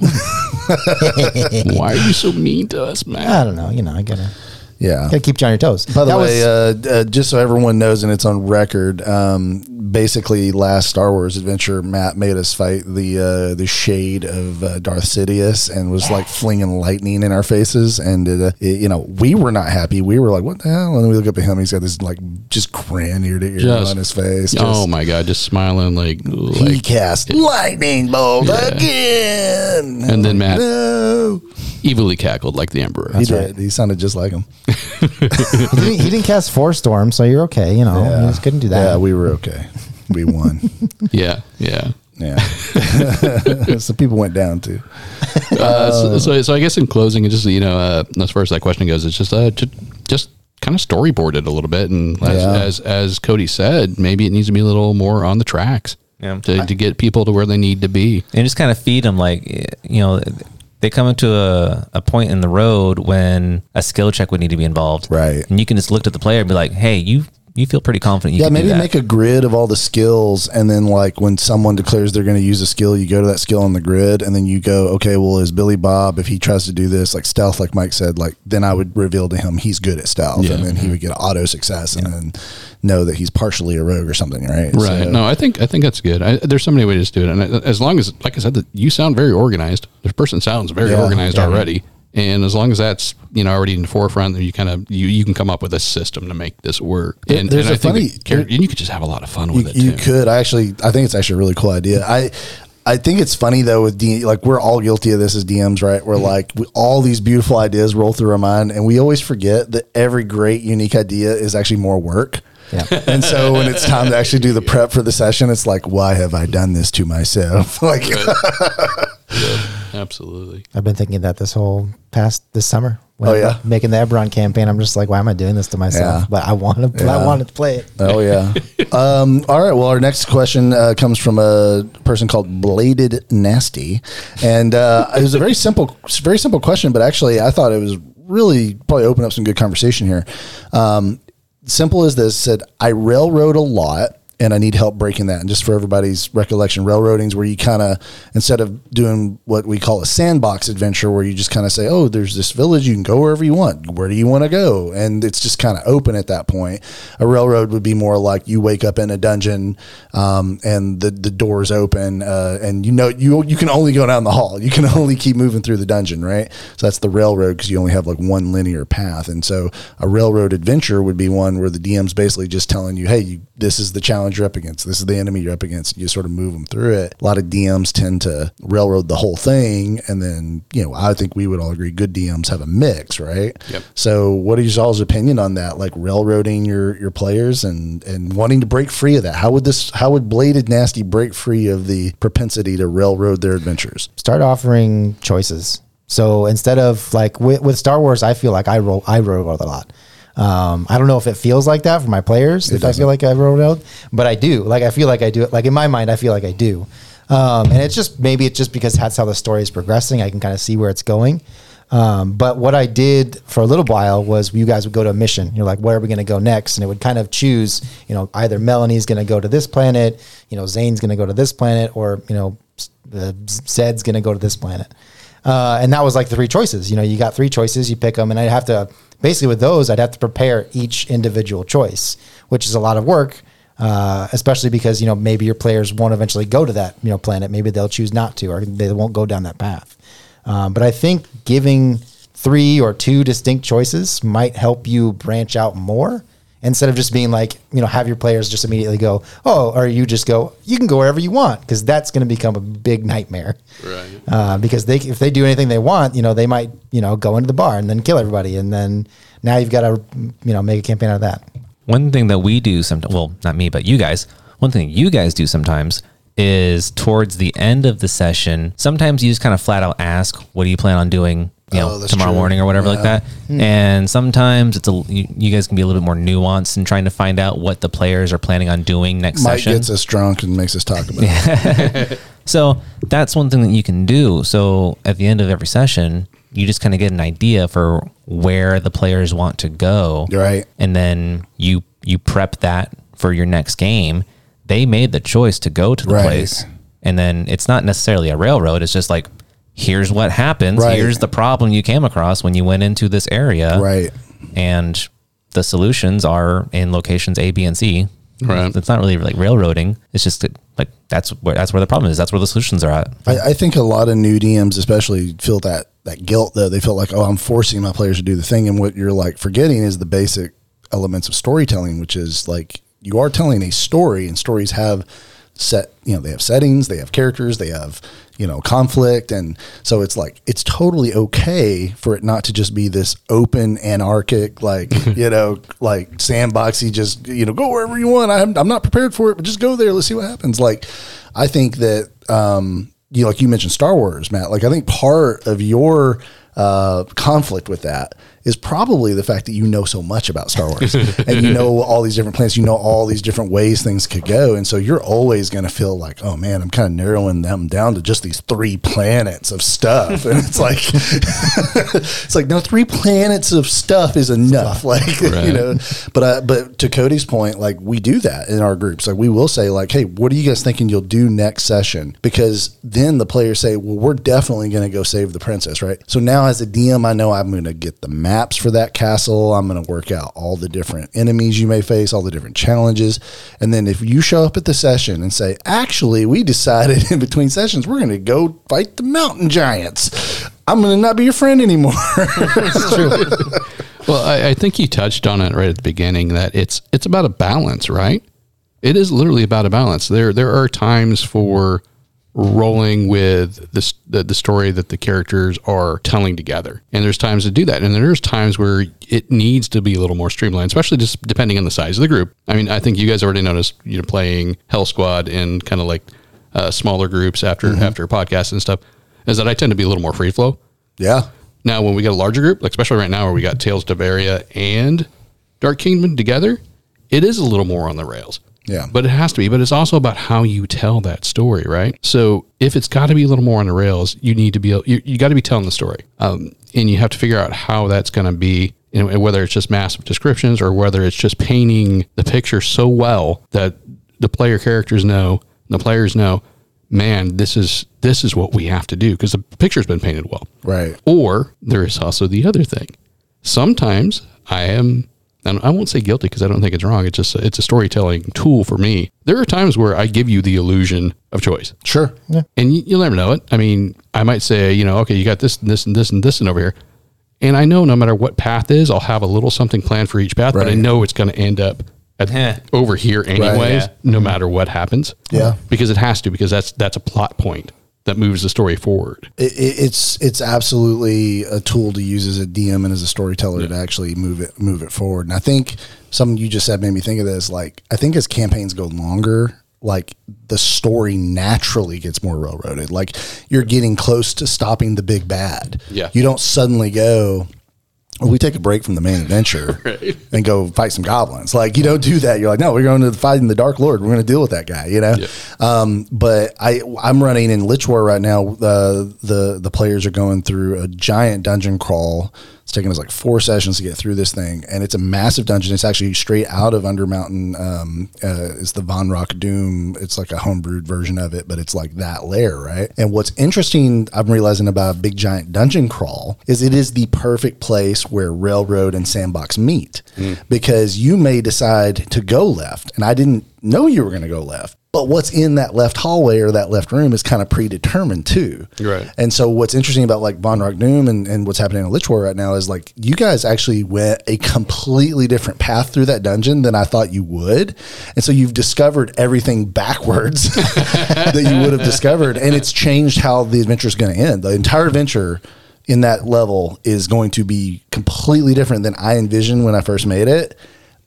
Why are you so mean to us, man? I don't know. You know, I gotta. Yeah. Gotta keep you on your toes. By the That way, was- uh, uh, just so everyone knows and it's on record, um, basically, last Star Wars adventure, Matt made us fight the uh, the shade of uh, Darth Sidious and was like flinging lightning in our faces. And it, uh, it- you know, we were not happy. We were like, "What the hell?" And then we look up at him. He's got this like just grin ear to ear Just- on his face. Just, oh my god, just smiling like He like. cast lightning bolt Yeah. again, And then Matt- No. Evilly cackled like the emperor. He did. He sounded just like him. he, didn't, he didn't cast Force Storm, so you're okay. You know, you just couldn't do that. Yeah, we were okay. We won. Yeah, yeah. yeah. so people went down too. Uh, so, so, so I guess in closing, and just you know, uh, as far as that question goes, it's just uh, just, just kind of storyboarded a little bit, and as, Yeah. as as Cody said, maybe it needs to be a little more on the tracks, Yeah. to, to get people to where they need to be. and just kind of feed them like you know they come into a, a point in the road when a skill check would need to be involved Right. and you can just look at the player and be like hey you you feel pretty confident you Yeah, maybe make a grid of all the skills, and then like when someone declares they're going to use a skill, you go to that skill on the grid, and then you go, okay, well, is Billy Bob if he tries to do this like stealth, like Mike said, like then I would reveal to him he's good at stealth, Yeah. and then he mm-hmm. would get auto success, and then know that he's partially a rogue or something, right? Right. So- no, I think I think that's good. I, there's so many ways to do it, and I- as long as, like I said, that you sound very organized. This person sounds very Yeah. organized Yeah. already, and as long as that's you know already in the forefront, you kind of you you can come up with a system to make this work. And, there's and I a think funny- that and you could just have a lot of fun you, with it you too. could I actually i think it's actually a really cool idea i I think it's funny though with D, like we're all guilty of this as DMs, right? We're mm-hmm. like we, all these beautiful ideas roll through our mind, and we always forget that every great unique idea is actually more work. Yeah. And so when it's time to actually do the prep for the session, it's like, why have I done this to myself? like, Absolutely. I've been thinking that this whole past this summer. When Oh, I'm yeah? making the Eberron campaign. I'm just like, why am I doing this to myself? Yeah. But I want to. I Yeah. wanted to play it. Oh yeah. um, all right. Well, our next question uh, comes from a person called Bladed Nasty, and uh, it was a very simple, very simple question, but actually, I thought it was really probably open up some good conversation here. Um, simple as this: said I railroad a lot. And I need help breaking that. And just for everybody's recollection, railroading is where you kind of, instead of doing what we call a sandbox adventure, where you just kind of say, oh, there's this village, you can go wherever you want. Where do you want to go? And it's just kind of open at that point. A railroad would be more like you wake up in a dungeon um, and the, the doors open uh, and you know, you, you can only go down the hall. You can only keep moving through the dungeon, right? So that's the railroad because you only have like one linear path. And so a railroad adventure would be one where the DM's basically just telling you, hey, you, this is the challenge you're up against. This is the enemy you're up against. You sort of move them through it. A lot of DMs tend to railroad the whole thing. And then, you know, I think we would all agree good DMs have a mix, right? Yep. So what is y'all's opinion on that? Like railroading your, your players and, and wanting to break free of that? How would this, how would Bladed Nasty break free of the propensity to railroad their adventures? Start offering choices. So instead of like with, with Star Wars, I feel like I roll. I railroad a lot. Um, I don't know if it feels like that for my players. if I feel like I railroad, but I do. Like I feel like I do it. Like in my mind, I feel like I do. Um, and it's just maybe it's just because that's how the story is progressing. I can kind of see where it's going. Um, but what I did for a little while was you guys would go to a mission. You're like, where are we going to go next? And it would kind of choose, you know, either Melanie's going to go to this planet, you know, Zane's going to go to this planet, or, you know, the Zed's going to go to this planet. Uh, and that was like the three choices. You know, you got three choices, you pick them, and I'd have to basically with those, I'd have to prepare each individual choice, which is a lot of work. Uh, especially because you know maybe your players won't eventually go to that you know planet. Maybe they'll choose not to, or they won't go down that path. Um, but I think giving three or two distinct choices might help you branch out more instead of just being like, you know, have your players just immediately go, oh, or you just go, you can go wherever you want because that's going to become a big nightmare. Right. Uh, because they, if they do anything they want, you know, they might, you know, go into the bar and then kill everybody, and then now you've got to, you know, make a campaign out of that. One thing that we do sometimes, well, not me, but you guys, one thing you guys do sometimes is towards the end of the session, sometimes you just kind of flat out ask, what do you plan on doing, you Oh, know, that's tomorrow true. morning or whatever like Yeah. that. Hmm. And sometimes it's a, you, you guys can be a little bit more nuanced in trying to find out what the players are planning on doing next Mike session. gets us drunk and makes us talk about it. So that's one thing that you can do. So at the end of every session, you just kind of get an idea for where the players want to go. Right. And then you you prep that for your next game. They made the choice to go to the Right. place. And then it's not necessarily a railroad. It's just like here's what happens. Right. Here's the problem you came across when you went into this area. Right. and the solutions are in locations A, B, and C. Right. It's not really like railroading. It's just that, like that's where that's where the problem is. That's where the solutions are at. I, I think a lot of new DMs, especially, feel that that guilt though. They feel like, oh, I'm forcing my players to do the thing, and what you're like forgetting is the basic elements of storytelling, which is like you are telling a story, and stories have set, you know, they have settings, they have characters, they have you know conflict, and so it's like it's totally okay for it not to just be this open anarchic, like you know, like sandboxy, just you know, go wherever you want. I'm I'm not prepared for it, but just go there. Let's see what happens. Like, I think that. um you know, like you mentioned Star Wars, Matt. Like I think part of your uh, conflict with that is probably the fact that you know so much about Star Wars and you know all these different planets, you know all these different ways things could go, and so you're always going to feel like, oh man, I'm kind of narrowing them down to just these three planets of stuff, and it's like, it's like no, three planets of stuff is enough, like you know. But uh, but to Cody's point, like we do that in our groups. Like we will say, like, hey, what are you guys thinking you'll do next session? Because then the players say, well, we're definitely going to go save the princess, right? So now as a DM, I know I'm going to get the maps for that castle. I'm going to work out all the different enemies you may face, all the different challenges, and then if you show up at the session and say, actually, we decided in between sessions we're going to go fight the mountain giants. I'm going to not be your friend anymore. True. Well, I, I think you touched on it right at the beginning that it's it's about a balance, right? It is literally about a balance. There there are times for rolling with this the, the story that the characters are telling together, and there's times to do that, and there's times where it needs to be a little more streamlined, especially just depending on the size of the group. I mean, I think you guys already noticed you know playing Hell Squad in kind of like uh, smaller groups after after podcasts and stuff, is that I tend to be a little more free flow. yeah. Now, when we get a larger group, like especially right now where we got Tales of Bavaria and Dark Kingdom together, it is a little more on the rails. Yeah. But it has to be. But it's also about how you tell that story, right? So if it's got to be a little more on the rails, you need to be you, you got to be telling the story, um, and you have to figure out how that's going to be. You know, whether it's just massive descriptions or whether it's just painting the picture so well that the player characters know, the players know, man, this is this is what we have to do because the picture's been painted well. Right. Or there is also the other thing. Sometimes I am, and I won't say guilty because I don't think it's wrong. It's just it's a storytelling tool for me. There are times where I give you the illusion of choice, Sure. and you, you'll never know it. I mean, I might say, you know, okay, you got this and this and this and this and over here, and I know no matter what path is, I'll have a little something planned for each path, but I know it's going to end up. At, over here, anyways, yeah. no matter what happens, Yeah. because it has to, because that's that's a plot point that moves the story forward. it, it- it's it's absolutely a tool to use as a DM and as a storyteller to actually move it move it forward. And I think something you just said made me think of this. Like I think as campaigns go longer, like the story naturally gets more railroaded. Like you're getting close to stopping the big bad. Yeah. you don't suddenly go. We take a break from the main adventure and go fight some goblins. Like you don't do that. You're like, no, we're going to fight in the Dark Lord. We're going to deal with that guy. You know. Um, but I I'm running in Lich War right now. Uh, the the players are going through a giant dungeon crawl. It's taking us like four sessions to get through this thing, and it's a massive dungeon. It's actually straight out of Undermountain. Um, uh, it's the Vanrakdoom. It's like a homebrewed version of it, but it's like that layer, right? And what's interesting, I'm realizing about a big giant dungeon crawl is it is the perfect place where railroad and sandbox meet because you may decide to go left, and I didn't know you were going to go left. But what's in that left hallway or that left room is kind of predetermined too. Right. And so what's interesting about like Vanrakdoom and, and what's happening in Lich War right now is like you guys actually went a completely different path through that dungeon than I thought you would. And so you've discovered everything backwards that you would have discovered. And it's changed how the adventure is going to end. The entire adventure in that level is going to be completely different than I envisioned when I first made it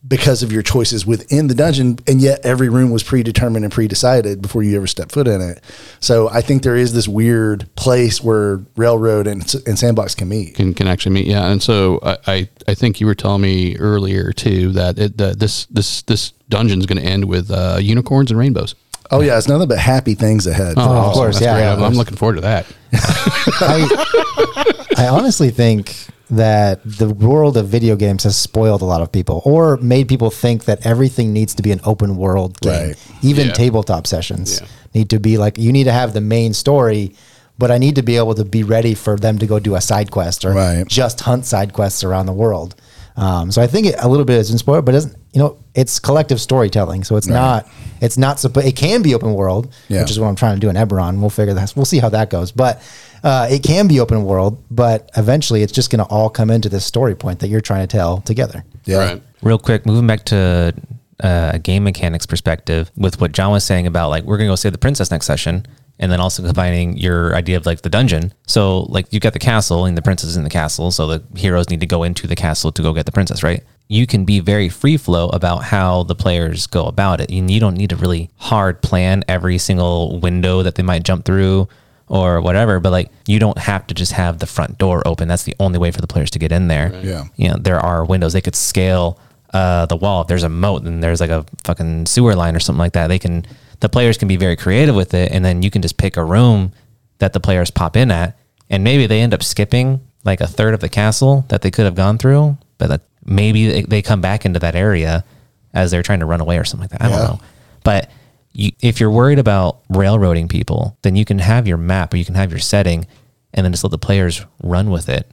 because of your choices within the dungeon, and yet every room was predetermined and pre-decided before you ever step foot in it. So I think there is this weird place where railroad and, and sandbox can meet. can can actually meet. Yeah, and so I I, I think you were telling me earlier too that it, that this this this dungeon's going to end with uh, unicorns and rainbows. Oh yeah, it's nothing but happy things ahead. Oh, of course, yeah, yeah, I'm, of I'm course. looking forward to that. I, I honestly think that the world of video games has spoiled a lot of people or made people think that everything needs to be an open world game. Right. Even Yeah. tabletop sessions Yeah. need to be like, you need to have the main story, but I need to be able to be ready for them to go do a side quest or Right. just hunt side quests around the world. Um, so I think it, a little bit is spoiled, but it doesn't you know it's collective storytelling. So it's not it's not supposed it can be open world, Yeah. which is what I'm trying to do in Eberron. We'll figure that we'll see how that goes, but. Uh, it can be open world, but eventually it's just going to all come into this story point that you're trying to tell together. Yeah. Right. Real quick, moving back to uh, a game mechanics perspective, with what John was saying about like we're gonna go save the princess next session, and then also combining your idea of like the dungeon. So like you've got the castle and the princess is in the castle, so the heroes need to go into the castle to go get the princess, right? You can be very free flow about how the players go about it, and you don't need to really hard plan every single window that they might jump through or whatever. But like you don't have to just have the front door open. That's the only way for the players to get in there Yeah. you know, there are windows. They could scale uh, the wall. If there's a moat and there's like a fucking sewer line or something like that, they can. The players can be very creative with it, and then you can just pick a room that the players pop in at, and maybe they end up skipping like a third of the castle that they could have gone through, but that maybe they, come back into that area as they're trying to run away or something like that. I Yeah. don't know, but you, if you're worried about railroading people, then you can have your map or you can have your setting, and then just let the players run with it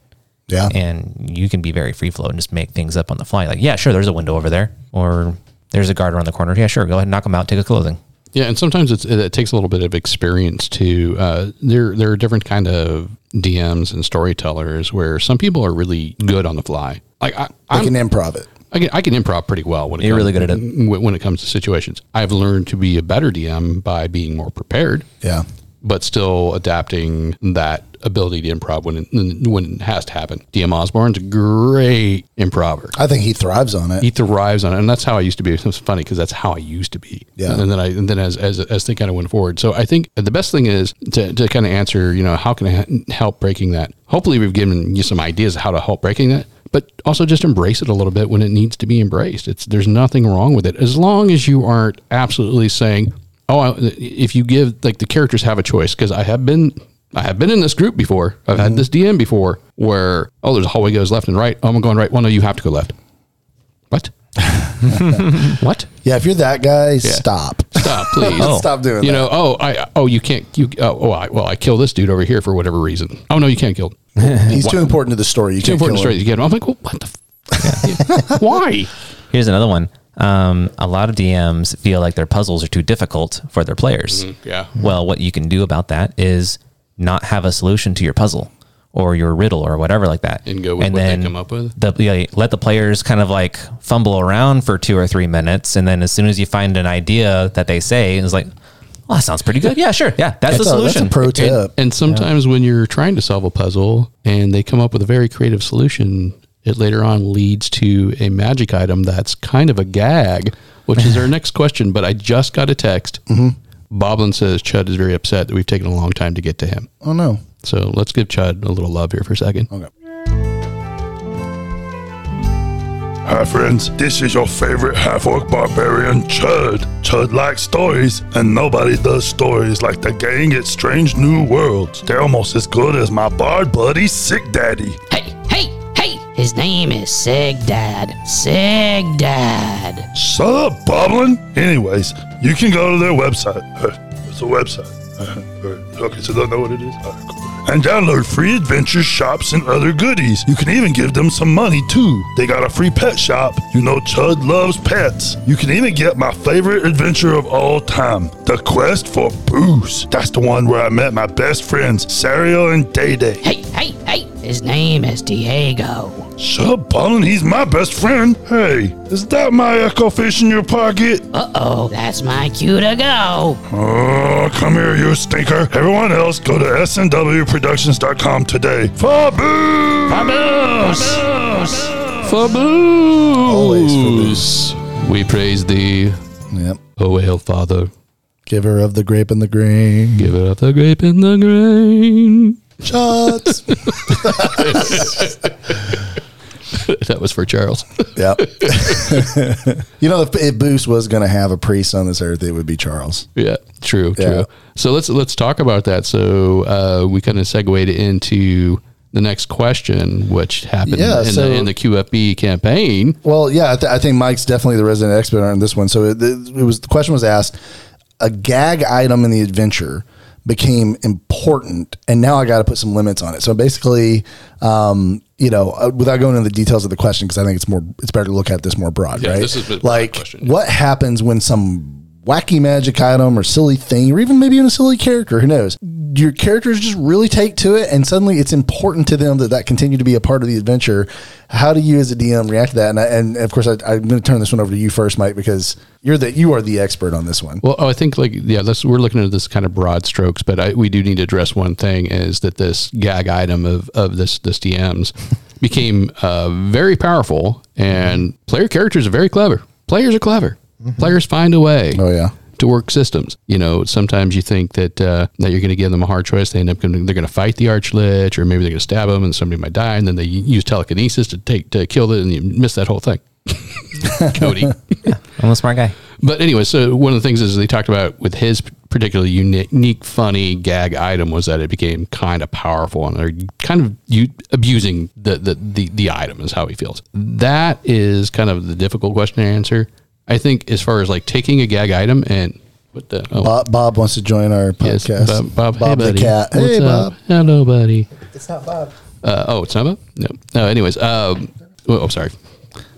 Yeah. and you can be very free flow and just make things up on the fly. Like, yeah, sure, there's a window over there, or there's a guard around the corner. Yeah, sure, go ahead and knock them out, take his clothing. Yeah, and sometimes it's, it takes a little bit of experience to. Uh, there, there are different kind of DMs and storytellers where some people are really good on the fly. Like I, I'm, can improv it. I can, I can improv pretty well when it You're comes, really good at it. when when it comes to situations. I've learned to be a better DM by being more prepared, Yeah. But still adapting that ability to improv when it, when it has to happen. DM Osborne's a great improver. I think he thrives on it. He thrives on it, and that's how I used to be. It's funny because that's how I used to be. Yeah. And then I, and then as as as they kind of went forward. So I think the best thing is to to kind of answer. You know, how can I help breaking that? Hopefully, we've given you some ideas how to help breaking that. But also just embrace it a little bit when it needs to be embraced. It's there's nothing wrong with it as long as you aren't absolutely saying, "Oh, I, if you give like the characters have a choice." Because I have been I have been in this group before. I've had mm-hmm. this DM before where oh, there's a hallway goes left and right. Oh, I'm going right. Well, no, you have to go left. What? what? Yeah. If you're that guy, stop. Stop, please. Stop doing that. You that. know, oh, I, oh, you can't. You, oh, oh I, well, I kill this dude over here for whatever reason. Oh no, you can't kill. He's too important to the story. You Too can't important kill story him. to get. I'm like, well, what the? F- Why? Here's another one. Um, a lot of DMs feel like their puzzles are too difficult for their players. Yeah. Well, what you can do about that is not have a solution to your puzzle or your riddle or whatever like that, And go with what they come up with? The, yeah, let the players kind of like fumble around for two or three minutes, and then as soon as you find an idea that they say, it's like, "Well, that sounds pretty good. Yeah, sure. Yeah, that's, the That's a, that's solution." a pro tip. And, and sometimes when you're trying to solve a puzzle and they come up with a very creative solution, it later on leads to a magic item that's kind of a gag, which is our next question. But I just got a text. Mm-hmm. Boblin says Chud is very upset that we've taken a long time to get to him. oh no. So let's give Chud a little love here for a second. Hi friends, this is your favorite half-orc barbarian, Chud. Chud likes stories, and nobody does stories like the gang at Strange New Worlds. They're almost as good as my bard buddy, Sick Daddy. His name is Sig Dad. Sig Dad. Shut up, Boblin! Anyways, you can go to their website. It's a website. Okay, so don't know what it is? Cool. And download free adventures, shops, and other goodies. You can even give them some money too. They got a free pet shop. You know Chud loves pets. You can even get my favorite adventure of all time, The Quest for Booze. That's the one where I met my best friends, Sario and Day Day. Hey, hey, hey! His name is Diego. Shut up, Ballin, he's my best friend. Hey, is that my echo fish in your pocket? Uh oh, that's my cue to go. Oh, come here, you stinker. Everyone else, go to snwproductions.com today. For booze! Always Faboose. We praise thee, Yep. O hail Father. Giver of the grape and the grain. Give it up the grape and the grain. Shots. that was for Charles. yep. you know, if, if Boost was going to have a priest on this earth, it would be Charles. Yeah, true, Yeah. true. So let's let's talk about that. So uh, we kind of segued into the next question, which happened Yeah, in, so- the, in the QFB campaign. Well, yeah, I, th- I think Mike's definitely the resident expert on this one. So it, it was the question was asked: a gag item in the adventure became important, and now I got to put some limits on it. So basically, um, you know, uh, without going into the details of the question, because I think it's more, it's better to look at this more broad, Yeah, right? this is broad like, question. what happens when some wacky magic item or silly thing, or even maybe even a silly character, who knows? Your characters just really take to it, and suddenly it's important to them that that continue to be a part of the adventure. How do you, as a DM, react to that? And, I, and of course, I, I'm going to turn this one over to you first, Mike, because you're the you are the expert on this one. Well, oh, I think like yeah, we're looking at this kind of broad strokes, but I, we do need to address one thing: is that this gag item of of this this DMs became uh, very powerful, and player characters are very clever. Players are clever. Players find a way. Oh yeah. To work systems, you know. Sometimes you think that uh, that you're going to give them a hard choice. They end up gonna, they're going to fight the archlich, or maybe they're going to stab them, and somebody might die, and then they use telekinesis to take to kill it, and you miss that whole thing. Cody. I'm a smart guy. But anyway, so one of the things is they talked about with his particularly unique, unique, funny gag item was that it became kind of powerful and they're kind of you abusing the, the the the item is how he feels. That is kind of the difficult question to answer. I think as far as like taking a gag item and what the oh, Bob, Bob wants to join our yes, podcast. Bob, Bob, hey the buddy, cat. What's hey, up? Bob. hello buddy. It's not Bob. Uh, oh, it's not Bob. No. No. Anyways, um, oh, I'm sorry.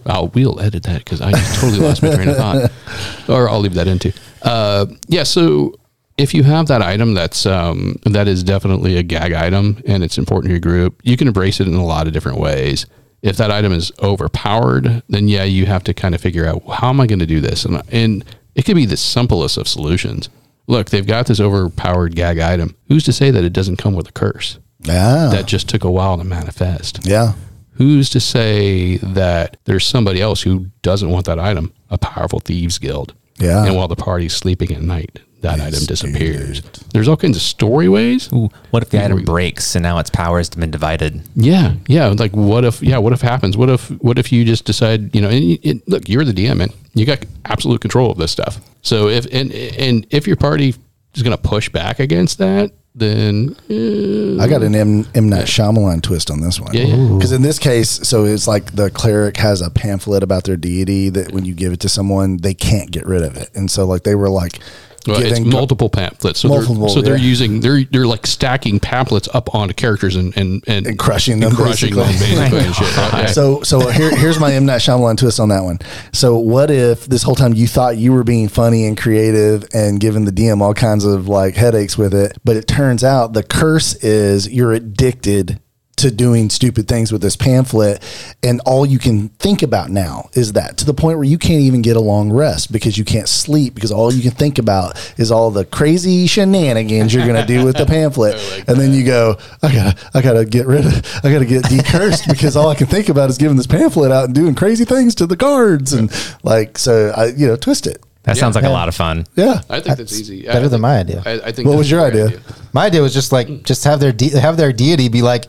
I'll we'll edit that because I just totally lost my train of thought, or I'll leave that in too. Uh, yeah. So if you have that item that's um, that is definitely a gag item and it's important to your group, you can embrace it in a lot of different ways. If that item is overpowered, then yeah, you have to kind of figure out how am I going to do this, and and it could be the simplest of solutions. Look, they've got this overpowered gag item. Who's to say that it doesn't come with a curse? Yeah. that just took a while to manifest. yeah. Who's to say that there's somebody else who doesn't want that item? A powerful thieves guild. Yeah. And while the party's sleeping at night, that item disappears. There's all kinds of story ways. Ooh, what if the item breaks and now its power has been divided? Yeah, yeah. Like, what if? Yeah, what if happens? What if? What if you just decide? You know, and, you- and look, you're the DM, and you got absolute control of this stuff. So if and and if your party is going to push back against that, then eh, I got an M, M Night Shyamalan twist on this one. Yeah, yeah. Because in this case, so it's like the cleric has a pamphlet about their deity that when you give it to someone, they can't get rid of it. And so, like, they were like, Well, it's multiple pamphlets. So Multiple, they're so they're yeah. using they're they're like stacking pamphlets up onto characters and and and, And crushing them, and crushing them basically. basically and shit. right? So, so here, here's my M Night Shyamalan twist on that one. So, what if this whole time you thought you were being funny and creative and giving the DM all kinds of like headaches with it, but it turns out the curse is you're addicted to doing stupid things with this pamphlet, and all you can think about now is that to the point where you can't even get a long rest because you can't sleep because all you can think about is all the crazy shenanigans you're gonna do with the pamphlet, and then you go, I gotta, I gotta get rid of, I gotta get decursed because all I can think about is giving this pamphlet out and doing crazy things to the guards and like so I you know twist it. That sounds like Yeah. a lot of fun. Yeah. I think that's easy. better I than think- my idea. I, I think. What was your a great idea? My idea was just like just have their de- have their deity be like,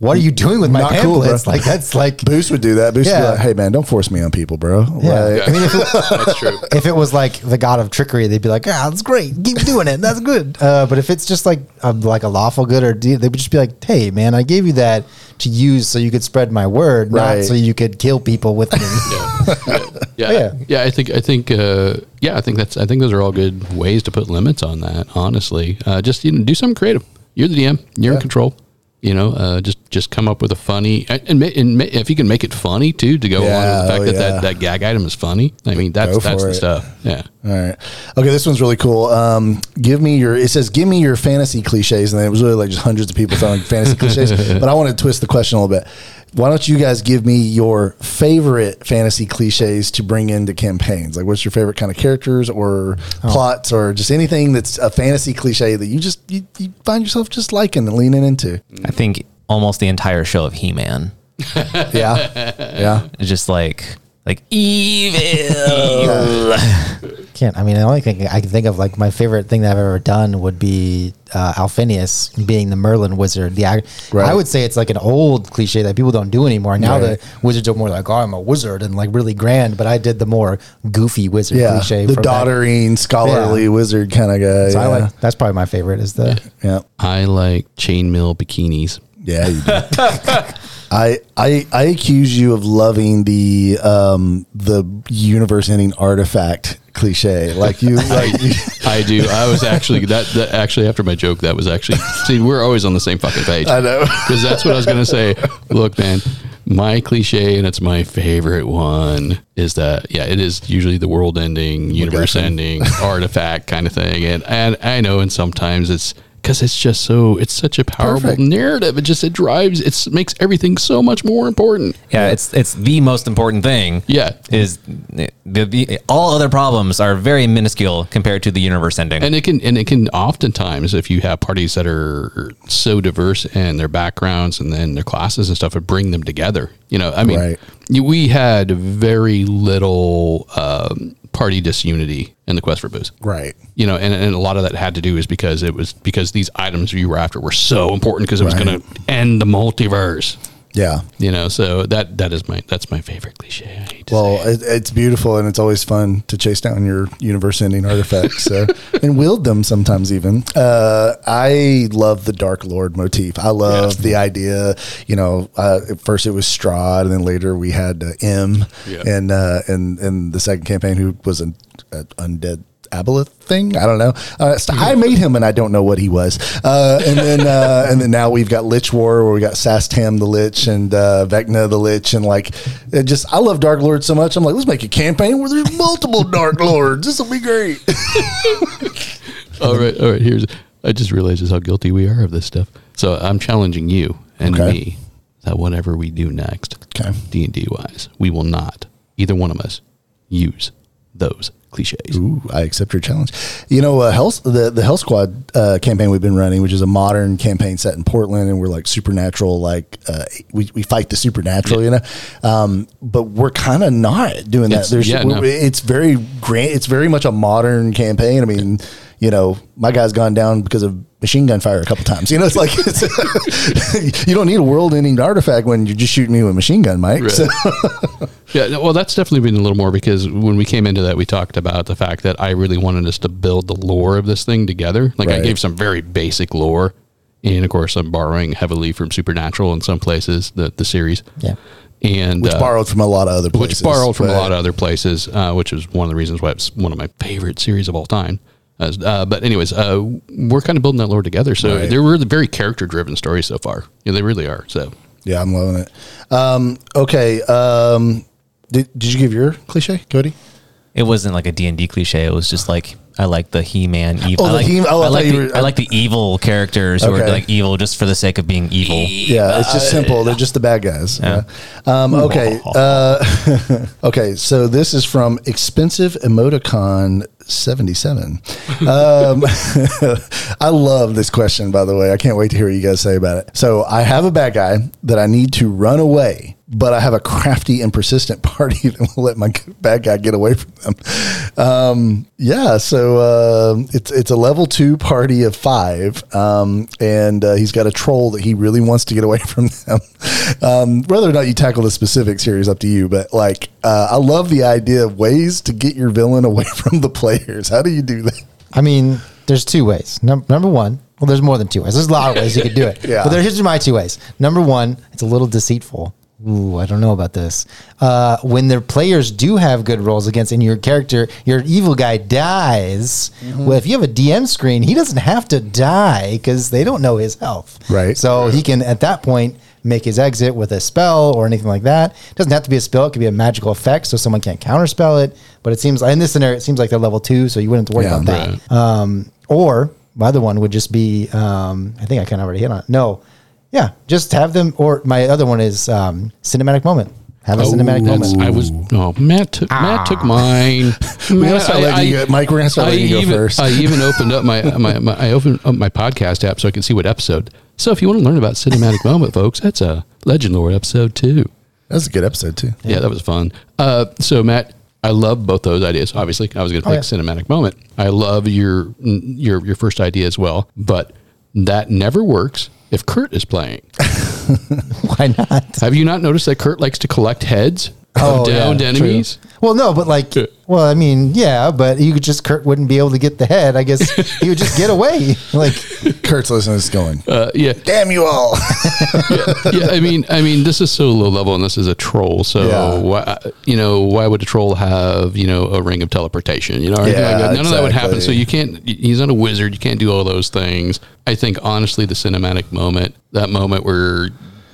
"What are you doing with my Not cool, pamphlets?" bro. like that's like Boost would do that. Boost would Yeah. be like, hey man, don't force me on people, bro. Yeah. Like, I mean, if it, That's true. if it was like the god of trickery, they'd be like, "Ah, that's great. Keep doing it. That's good." Uh, but if it's just like a, like a lawful good or de- they would just be like, "Hey, man, I gave you that to use so you could spread my word, Right. not so you could kill people with me." Yeah, yeah, Yeah. yeah. I think I think uh, yeah, I think that's I think those are all good ways to put limits on that. Honestly, uh, just you know, do something creative. You're the DM. You're in control. You know, uh, just just come up with a funny and, and, if you can make it funny too to go along with the fact oh, that, yeah. that that gag item is funny. I mean, that's Go that's the it. stuff. Yeah. All right. Okay, this one's really cool. Um, give me your. It says, "Give me your fantasy cliches," and then it was really like just hundreds of people throwing fantasy cliches. But I want to twist the question a little bit. Why don't you guys give me your favorite fantasy cliches to bring into campaigns? Like, what's your favorite kind of characters or oh. plots or just anything that's a fantasy cliche that you just you, you find yourself just liking and leaning into? I think almost the entire show of He Man Yeah, yeah. is just like like evil. Can't. I mean, the only thing I can think of, like my favorite thing that I've ever done, would be uh, Alphinius being the Merlin wizard. The ag- Right. I would say it's like an old cliche that people don't do anymore. Now Right. the wizards are more like, "Oh, I'm a wizard," and like really grand. But I did the more goofy wizard Yeah, cliche. the from back- doddering, scholarly Yeah. wizard kind of guy. So I yeah. like that's probably my favorite. Is the yeah. I like chainmail bikinis. Yeah, you do. I, I I accuse you of loving the um the universe ending artifact cliche. Like you, like you, I do. I was actually that, that. Actually, after my joke, that was actually. See, we're always on the same fucking page. I know. because that's what I was to say. Look, man, my cliche, and it's my favorite one, is that yeah, it is usually the world ending, universe ending, artifact kind of thing, and and I know, and sometimes it's because it's just so it's such a powerful Perfect. narrative. It just it drives it makes everything so much more important. Yeah, it's it's the most important thing. Yeah. is the, the all other problems are very minuscule compared to the universe ending. And it can and it can oftentimes if you have parties that are so diverse and their backgrounds and then their classes and stuff, it bring them together. You know, I mean, Right. we had very little um, party disunity in the quest for booze. right. You know, and, and a lot of that had to do is because it was because these items you were after were so important because it was Right. going to end the multiverse. Yeah. You know, so that that is my that's my favorite cliche. I hate to Well, say. it. it, it's beautiful and it's always fun to chase down your universe ending artifacts so, and wield them sometimes even. Uh, I love the Dark Lord motif. I love Yeah. the idea, you know, uh, at first it was Strahd and then later we had uh, M Yeah. and, uh, and, and the second campaign who was an a undead aboleth thing. I don't know. Uh, st- I made him and I don't know what he was. Uh, and then, uh, and then now we've got Lich War where we got Sastam the Lich and, uh, Vecna the Lich. And like, it just, I love Dark Lords so much. I'm like, let's make a campaign where there's multiple Dark Lords. This will be great. all right, all right. Here's. I just realized just how guilty we are of this stuff. So I'm challenging you and Okay. me that whatever we do next, Okay. D and D wise, we will not either one of us use those cliches. Ooh, I accept your challenge. You know, uh, Hell, the the Hell Squad uh, campaign we've been running, which is a modern campaign set in Portland, and we're like supernatural, like uh, we, we fight the supernatural, you know. Um, but we're kind of not doing that. It's- There's, yeah, no. it's very grand. It's very much a modern campaign. I mean, you know, my guy's gone down because of machine gun fire a couple times. You know, it's like it's, you don't need a world-ending artifact when you're just shooting me with a machine gun, Mike. Right. So, Yeah, well, that's definitely been a little more because when we came into that, we talked about the fact that I really wanted us to build the lore of this thing together. Like I gave some very basic lore, and of course, I'm borrowing heavily from Supernatural in some places, the the series. Yeah. and which uh, borrowed from a lot of other places. which borrowed from a lot of other places, uh, which is one of the reasons why it's one of my favorite series of all time. As, uh, but anyways, uh, we're kind of building that lore together. So Right. they're really very character driven stories so far. Yeah, they really are. So Yeah, I'm loving it. Um, okay. Um, did, did you give your cliche, Cody? it wasn't like a D&D cliche. It was just like I like the He-Man evil. Oh, I the like, He- oh, I I, like the, were- I like the evil characters who Okay. are like evil just for the sake of being evil. Yeah, it's just simple. They're just the bad guys. Yeah. Um, okay. Uh, okay. So this is from expensive emoticon 77. Um, I love this question, by the way. I can't wait to hear what you guys say about it. So I have a bad guy that I need to run away, but I have a crafty and persistent party that will let my bad guy get away from them. Um, yeah. So uh, it's it's a level two party of five, um, and uh, he's got a troll that he really wants to get away from them. Um, whether or not you tackle the specifics here is up to you, but like uh, I love the idea of ways to get your villain away from the players. How do you do that? I mean, there's two ways. Num- number one, well, there's more than two ways. There's a lot of ways you could do it. Yeah. But there, here's my two ways. Number one, it's a little deceitful. Ooh, I don't know about this. Uh, when their players do have good rolls against, and your character, your evil guy dies. Mm-hmm. Well, if you have a DM screen, he doesn't have to die because they don't know his health. Right. So he can, at that point, make his exit with a spell or anything like that. It doesn't have to be a spell; it could be a magical effect, so someone can't counterspell it. But it seems in this scenario, it seems like they're level two, so you wouldn't have to worry Yeah. about that. Um, or my other one would just be, um, I think I kind of already hit on it. No, yeah, just have them. Or my other one is um, cinematic moment. Have a cinematic that's- moment. I was oh Matt took Matt took mine. We're gonna Matt, start letting you go- Mike, we're gonna start I letting you go even, first. I even opened up my, my, my I opened up my podcast app so I can see what episode. So if you want to learn about cinematic moment, folks, that's a Legend Lore episode two. That's a good episode too. Yeah, that was fun. Uh, so Matt, I love both those ideas. Obviously, I was going to Oh, pick yeah. cinematic moment. I love your your your first idea as well, but that never works if Kurt is playing. Why not? Have you not noticed that Kurt likes to collect heads? Oh, downed yeah, true. enemies. Well, no, but like, well, I mean, yeah, but you could just Kurt wouldn't be able to get the head. I guess he would just get away. Like, Kurt's listening to this going, Uh, yeah, damn you all. yeah. I mean, I mean, this is so low level, and this is a troll. So, Yeah. why, you know, why would a troll have you know a ring of teleportation? You know, or anything like Yeah, that? none of that would happen. So you can't. He's not a wizard. You can't do all those things. I think honestly, the cinematic moment, that moment where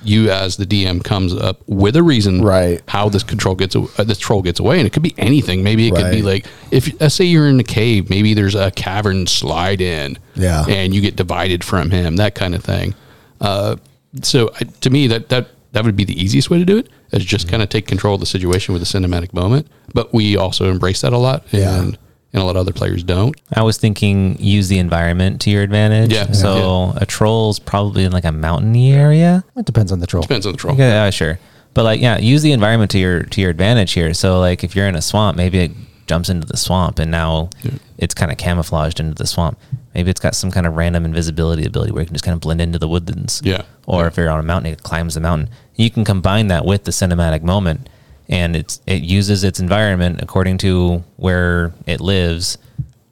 you as the DM comes up with a reason, Right. How this control gets uh, this troll gets away, and it could be anything. Maybe it could be like if let's say you're in a cave, maybe there's a cavern slide in, Yeah. and you get divided from him, that kind of thing. Uh, so I, to me, that that that would be the easiest way to do it is just kind of take control of the situation with a cinematic moment. But we also embrace that a lot, Yeah. and and a lot of other players don't. I was thinking use the environment to your advantage. Yeah. So a troll's probably in like a mountainy area. it depends on the troll. Depends on the troll. Yeah, sure. But like, yeah, use the environment to your to your advantage here. So like, if you're in a swamp, maybe it jumps into the swamp, and now it's kind of camouflaged into the swamp. Maybe it's got some kind of random invisibility ability where you can just kind of blend into the woodlands. Yeah. Or if you're on a mountain, it climbs the mountain. You can combine that with the cinematic moment, and it's it uses its environment according to where it lives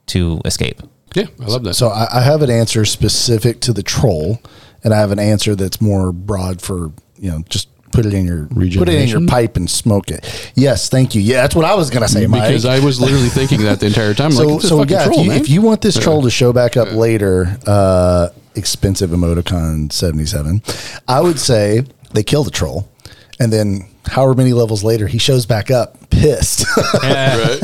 to escape. Yeah, I love that. So I, I have an answer specific to the troll, and I have an answer that's more broad for you know just put it in your put it in your pipe and smoke it. Yes, thank you. Yeah, that's what I was gonna say, Mike. because I was literally thinking that the entire time. so like, so yeah, troll, if, you, if you want this troll to show back up later, uh, expensive emoticon seventy seven, I would say they kill the troll, and then however many levels later he shows back up pissed.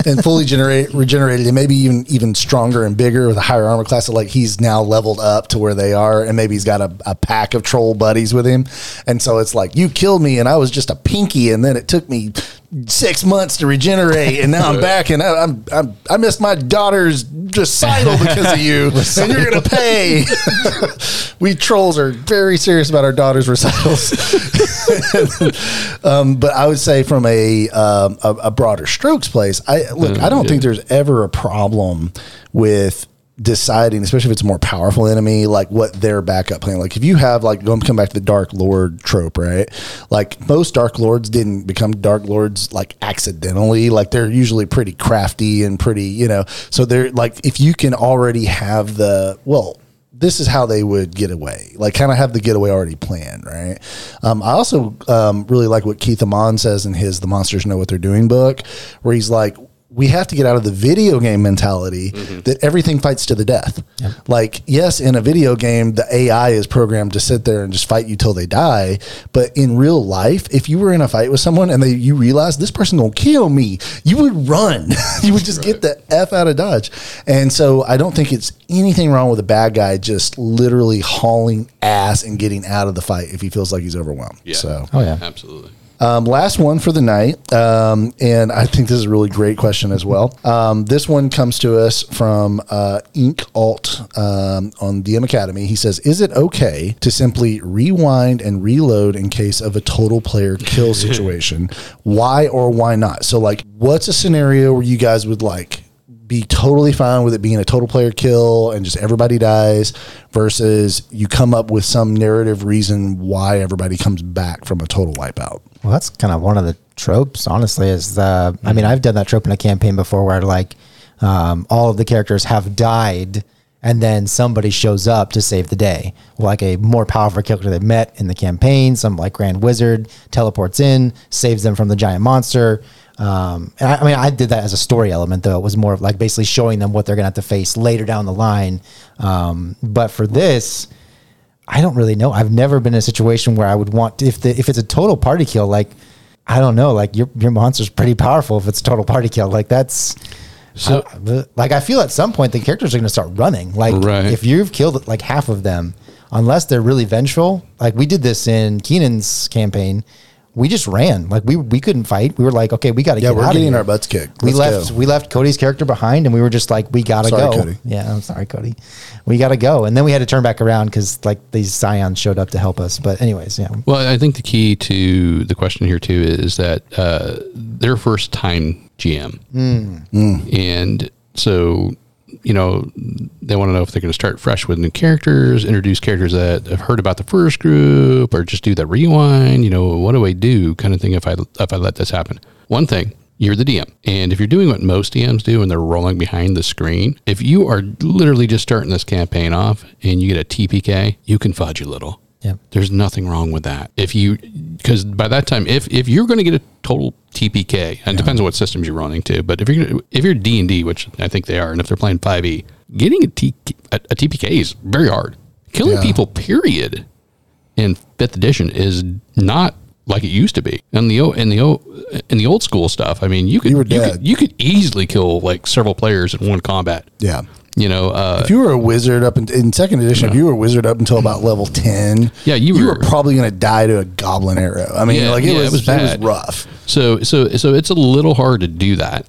And fully generate regenerated and maybe even even stronger and bigger with a higher armor class. So like he's now leveled up to where they are and maybe he's got a, a pack of troll buddies with him. And so it's like you killed me and i was just a pinky and then it took me six months to regenerate and now i'm back and I, I'm, I'm i missed my daughter's recital because of you and you're gonna pay. We trolls are very serious about our daughter's recitals. Um, but I would say from a, um, a a broader strokes place, I look. I don't think there's ever a problem with deciding, especially if it's a more powerful enemy, like what their backup plan. Like if you have like going come back to the Dark Lord trope, right? Like most Dark Lords didn't become Dark Lords like accidentally. Like they're usually pretty crafty and pretty, you know. So they're like if you can already have the well this is how they would get away. Like, kind of have the getaway already planned, right? Um, I also um, really like what Keith Ammann says in his "The Monsters Know What They're Doing" book, where he's like, we have to get out of the video game mentality mm-hmm. that everything fights to the death. Like, yes, in a video game, the AI is programmed to sit there and just fight you till they die. But in real life, if you were in a fight with someone and they you realize this person gonna kill me, you would run. you would just get the f out of dodge. And so I don't think it's anything wrong with a bad guy just literally hauling ass and getting out of the fight if he feels like he's overwhelmed. yeah. So Oh, yeah. absolutely. Um, last one for the night, um, and I think this is a really great question as well. Um, this one comes to us from uh, Ink Alt um, on DM Academy. He says, "Is it okay to simply rewind and reload in case of a total player kill situation? why or why not? So, like, what's a scenario where you guys would like?" Be totally fine with it being a total player kill and just everybody dies versus you come up with some narrative reason why everybody comes back from a total wipeout. Well, that's kind of one of the tropes, honestly. Is the I mean, I've done that trope in a campaign before, where like um, all of the characters have died, and then somebody shows up to save the day, like a more powerful character they met in the campaign. Some like Grand Wizard teleports in, saves them from the giant monster. Um, and I, I mean, I did that as a story element, though. It was more of like basically showing them what they're going to have to face later down the line. Um, but for this, I don't really know. I've never been in a situation where I would want to, if the if it's a total party kill, like I don't know, like your your monster's pretty powerful if it's a total party kill. Like that's So- I- like I feel at some point the characters are going to start running. Like Right. if you've killed like half of them, unless they're really vengeful. Like we did this in Keenan's campaign. We just ran. Like we we couldn't fight. We were like, okay, we got to Yeah, get we're out of getting here. our butts kicked. We Let's left. go. We left Cody's character behind, and we were just like, we gotta go. Cody. Yeah, I'm sorry, Cody. We gotta go, and then we had to turn back around because like these scions showed up to help us. But anyways, yeah, Well, I think the key to the question here too is that uh, their first time GM, hmm. and so you know, they want to know if they're going to start fresh with new characters, introduce characters that have heard about the first group, or just do the rewind. You know, what do I do? Kind of thing. If I if I let this happen, one thing. You're the DM. And if you're doing what most DMs do and they're rolling behind the screen, if you are literally just starting this campaign off and you get a TPK, you can fudge a little. Yeah. There's nothing wrong with that. If you, because by that time, if if you're going to get a total TPK, and it depends on what systems you're running to, but if you're if you're D and D, which I think they are, and if they're playing 5e, getting a, T, a, a TPK is very hard. Killing Yeah. people, period, in fifth edition is not like it used to be. And the o- in the o- in the old school stuff, I mean, you could You you could, you could easily kill like several players in one combat. Yeah. You know, uh, If you were a wizard up in, in second edition, if you were a wizard up until about level ten, Yeah, you were, were- probably going to die to a goblin arrow. I mean, Yeah, like it, yeah, was, it was it was bad. rough. So so so it's a little hard to do that.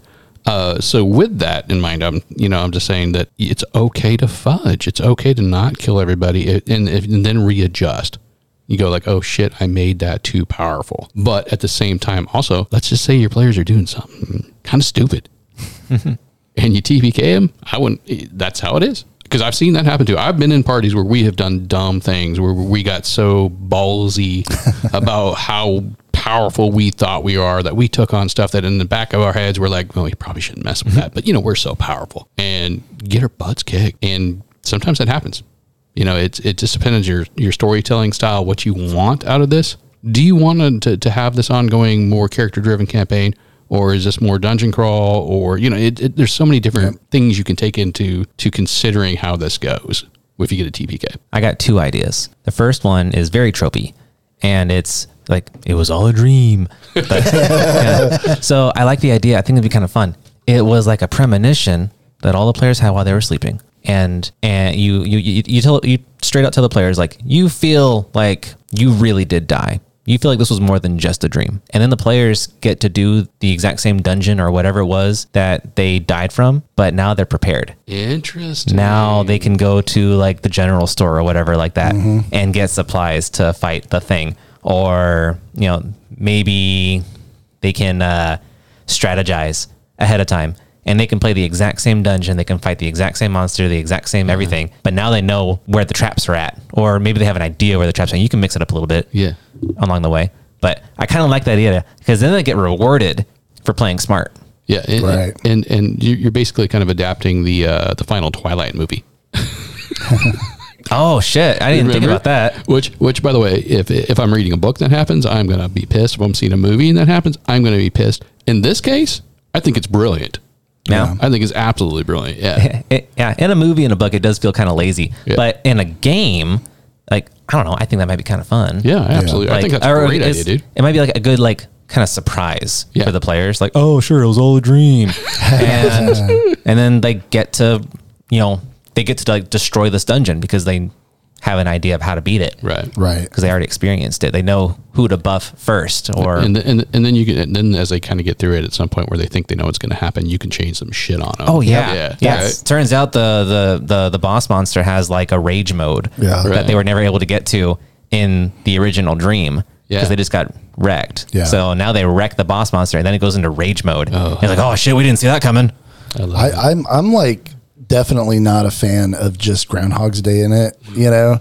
Uh, so with that in mind, I'm you know I'm just saying that it's okay to fudge. It's okay to not kill everybody uh, and, and then readjust. You go like, oh shit, I made that too powerful. But at the same time, also let's just say your players are doing something kind of stupid, and you TPK them. I wouldn't. eh, That's how it is. Because I've seen that happen too. I've been in parties where we have done dumb things, where we got so ballsy about how powerful we thought we are that we took on stuff that in the back of our heads we're like, well, we probably shouldn't mess with that. But you know, we're so powerful and get our butts kicked. And sometimes that happens. You know, it's it just depends on your your storytelling style, what you want out of this. Do you want to to have this ongoing, more character driven campaign? Or is this more dungeon crawl? Or you know, it, it, there's so many different things you can take into to considering how this goes if you get a TPK. I got two ideas. The first one is very tropey, and it's like it was all a dream. But, yeah. So I like the idea. I think it'd be kind of fun. It was like a premonition that all the players had while they were sleeping, and and you you you, you tell you straight out tell the players like you feel like you really did die. You feel like this was more than just a dream. And then the players get to do the exact same dungeon or whatever it was that they died from, but now they're prepared. Interesting. now they can go to like the general store or whatever like that and get supplies to fight the thing. Or you know maybe they can uh, strategize ahead of time and they can play the exact same dungeon they can fight the exact same monster the exact same everything but now they know where the traps are at. Or maybe they have an idea where the traps are you can mix it up a little bit. Yeah. Along the way but i kind of like that idea because then they get rewarded for playing smart Yeah, and, Right. and and you- you're basically kind of adapting the uh, the final Twilight movie. oh shit i didn't think Remember? about that Which which by the way, if if I'm reading a book that happens, I'm gonna be pissed. If I'm seeing a movie and that happens, I'm gonna be pissed. In this case, I think it's brilliant. now I think it's absolutely brilliant. Yeah. it, yeah, in a movie and a book, it does feel kind of lazy. Yeah. But in a game, like I don't know, I think that might be kind of fun. Yeah, absolutely. I think that's a great idea, dude. It might be like a good like kind of surprise Yeah. for the players. Like, oh, sure, it was all a dream, and and then they get to you know they get to like destroy this dungeon because they have an idea of how to beat it. Right. Right. Because they already experienced it. They know who to buff first, or And, th- and and then you can and then as they kind of get through it at some point where they think they know what's going to happen, you can change some shit on them. Oh yeah, yeah, yeah. right? Turns out the, the the the boss monster has like a rage mode Yeah. that Right. they were never able to get to in the original Dream because Yeah. they just got wrecked. Yeah. So now they wreck the boss monster and then it goes into rage mode. Oh. It's like, oh shit, we didn't see that coming. I I. I'm I'm like definitely not a fan of just Groundhog's Day in it. You know,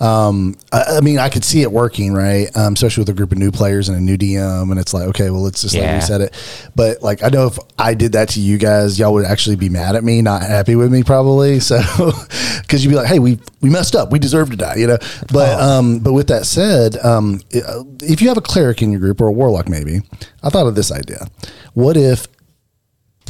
um, I, I mean, I could see it working, right? Um, especially with a group of new players and a new DM, and it's like, okay, well, let's just like reset it. But like, I know if I did that to you guys, y'all would actually be mad at me, not happy with me, probably. So, because you'd be like, hey, we we messed up, we deserve to die, you know. But um, but with that said, um, if you have a cleric in your group or a warlock, maybe I thought of this idea. What if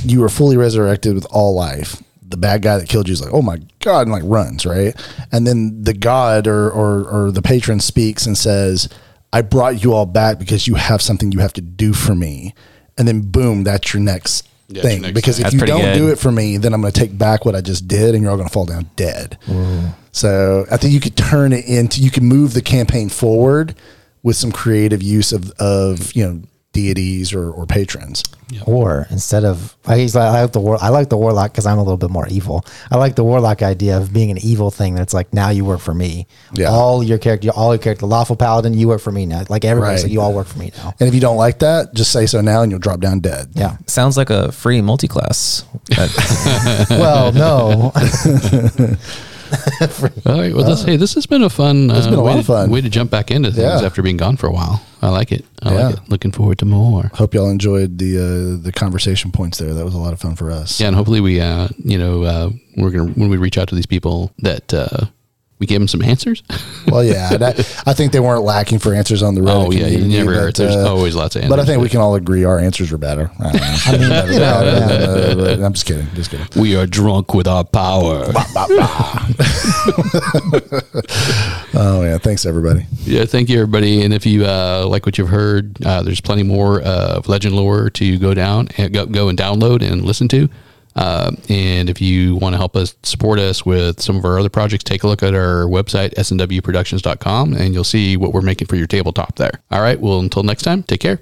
you were fully resurrected with all life. The bad guy that killed you is like, oh my god, and like runs right, and then the god or or, or the patron speaks and says, I brought you all back because you have something you have to do for me, and then boom, that's your next Yeah, that's your thing. next because thing. if That's you don't good. do it for me, then I'm going to take back what I just did, and you're all going to fall down dead. So I think you could turn it into you can move the campaign forward with some creative use of of you know deities or, or patrons. Or instead of I, he's like, I like the war, I like the warlock because I'm a little bit more evil. I like the warlock idea of being an evil thing that's like now you work for me. Yeah. All your character, all your character, lawful paladin, you work for me now. Like everybody's Right. like you all work for me now. And if you don't like that, just say so now and you'll drop down dead. Yeah. Sounds like a free multi-class. Well, no. All right. Well, this, hey, this has been a fun. It's been a uh, way lot to, of fun. Way to jump back into things Yeah. after being gone for a while. I like it. I Yeah. like it. Looking forward to more. Hope y'all enjoyed the uh, the conversation points there. That was a lot of fun for us. Yeah, and hopefully we, uh, you know, uh, we're gonna when we reach out to these people that uh, we gave them some answers. Well, yeah, that, I think they weren't lacking for answers on the Reddit Oh, yeah, you never- but, there's always lots of answers. But I think we can all agree our answers were better. I, I mean, better, you know, better, yeah. I'm just kidding. Just kidding. we are drunk with our power. Oh yeah, thanks everybody. Yeah, thank you, everybody. And if you uh, like what you've heard, uh, there's plenty more uh, of Legend lore to go down and go, go and download and listen to. Uh, and if you want to help us support us with some of our other projects, take a look at our website, snwproductions.com, and you'll see what we're making for your tabletop there. All right. Well, until next time, take care.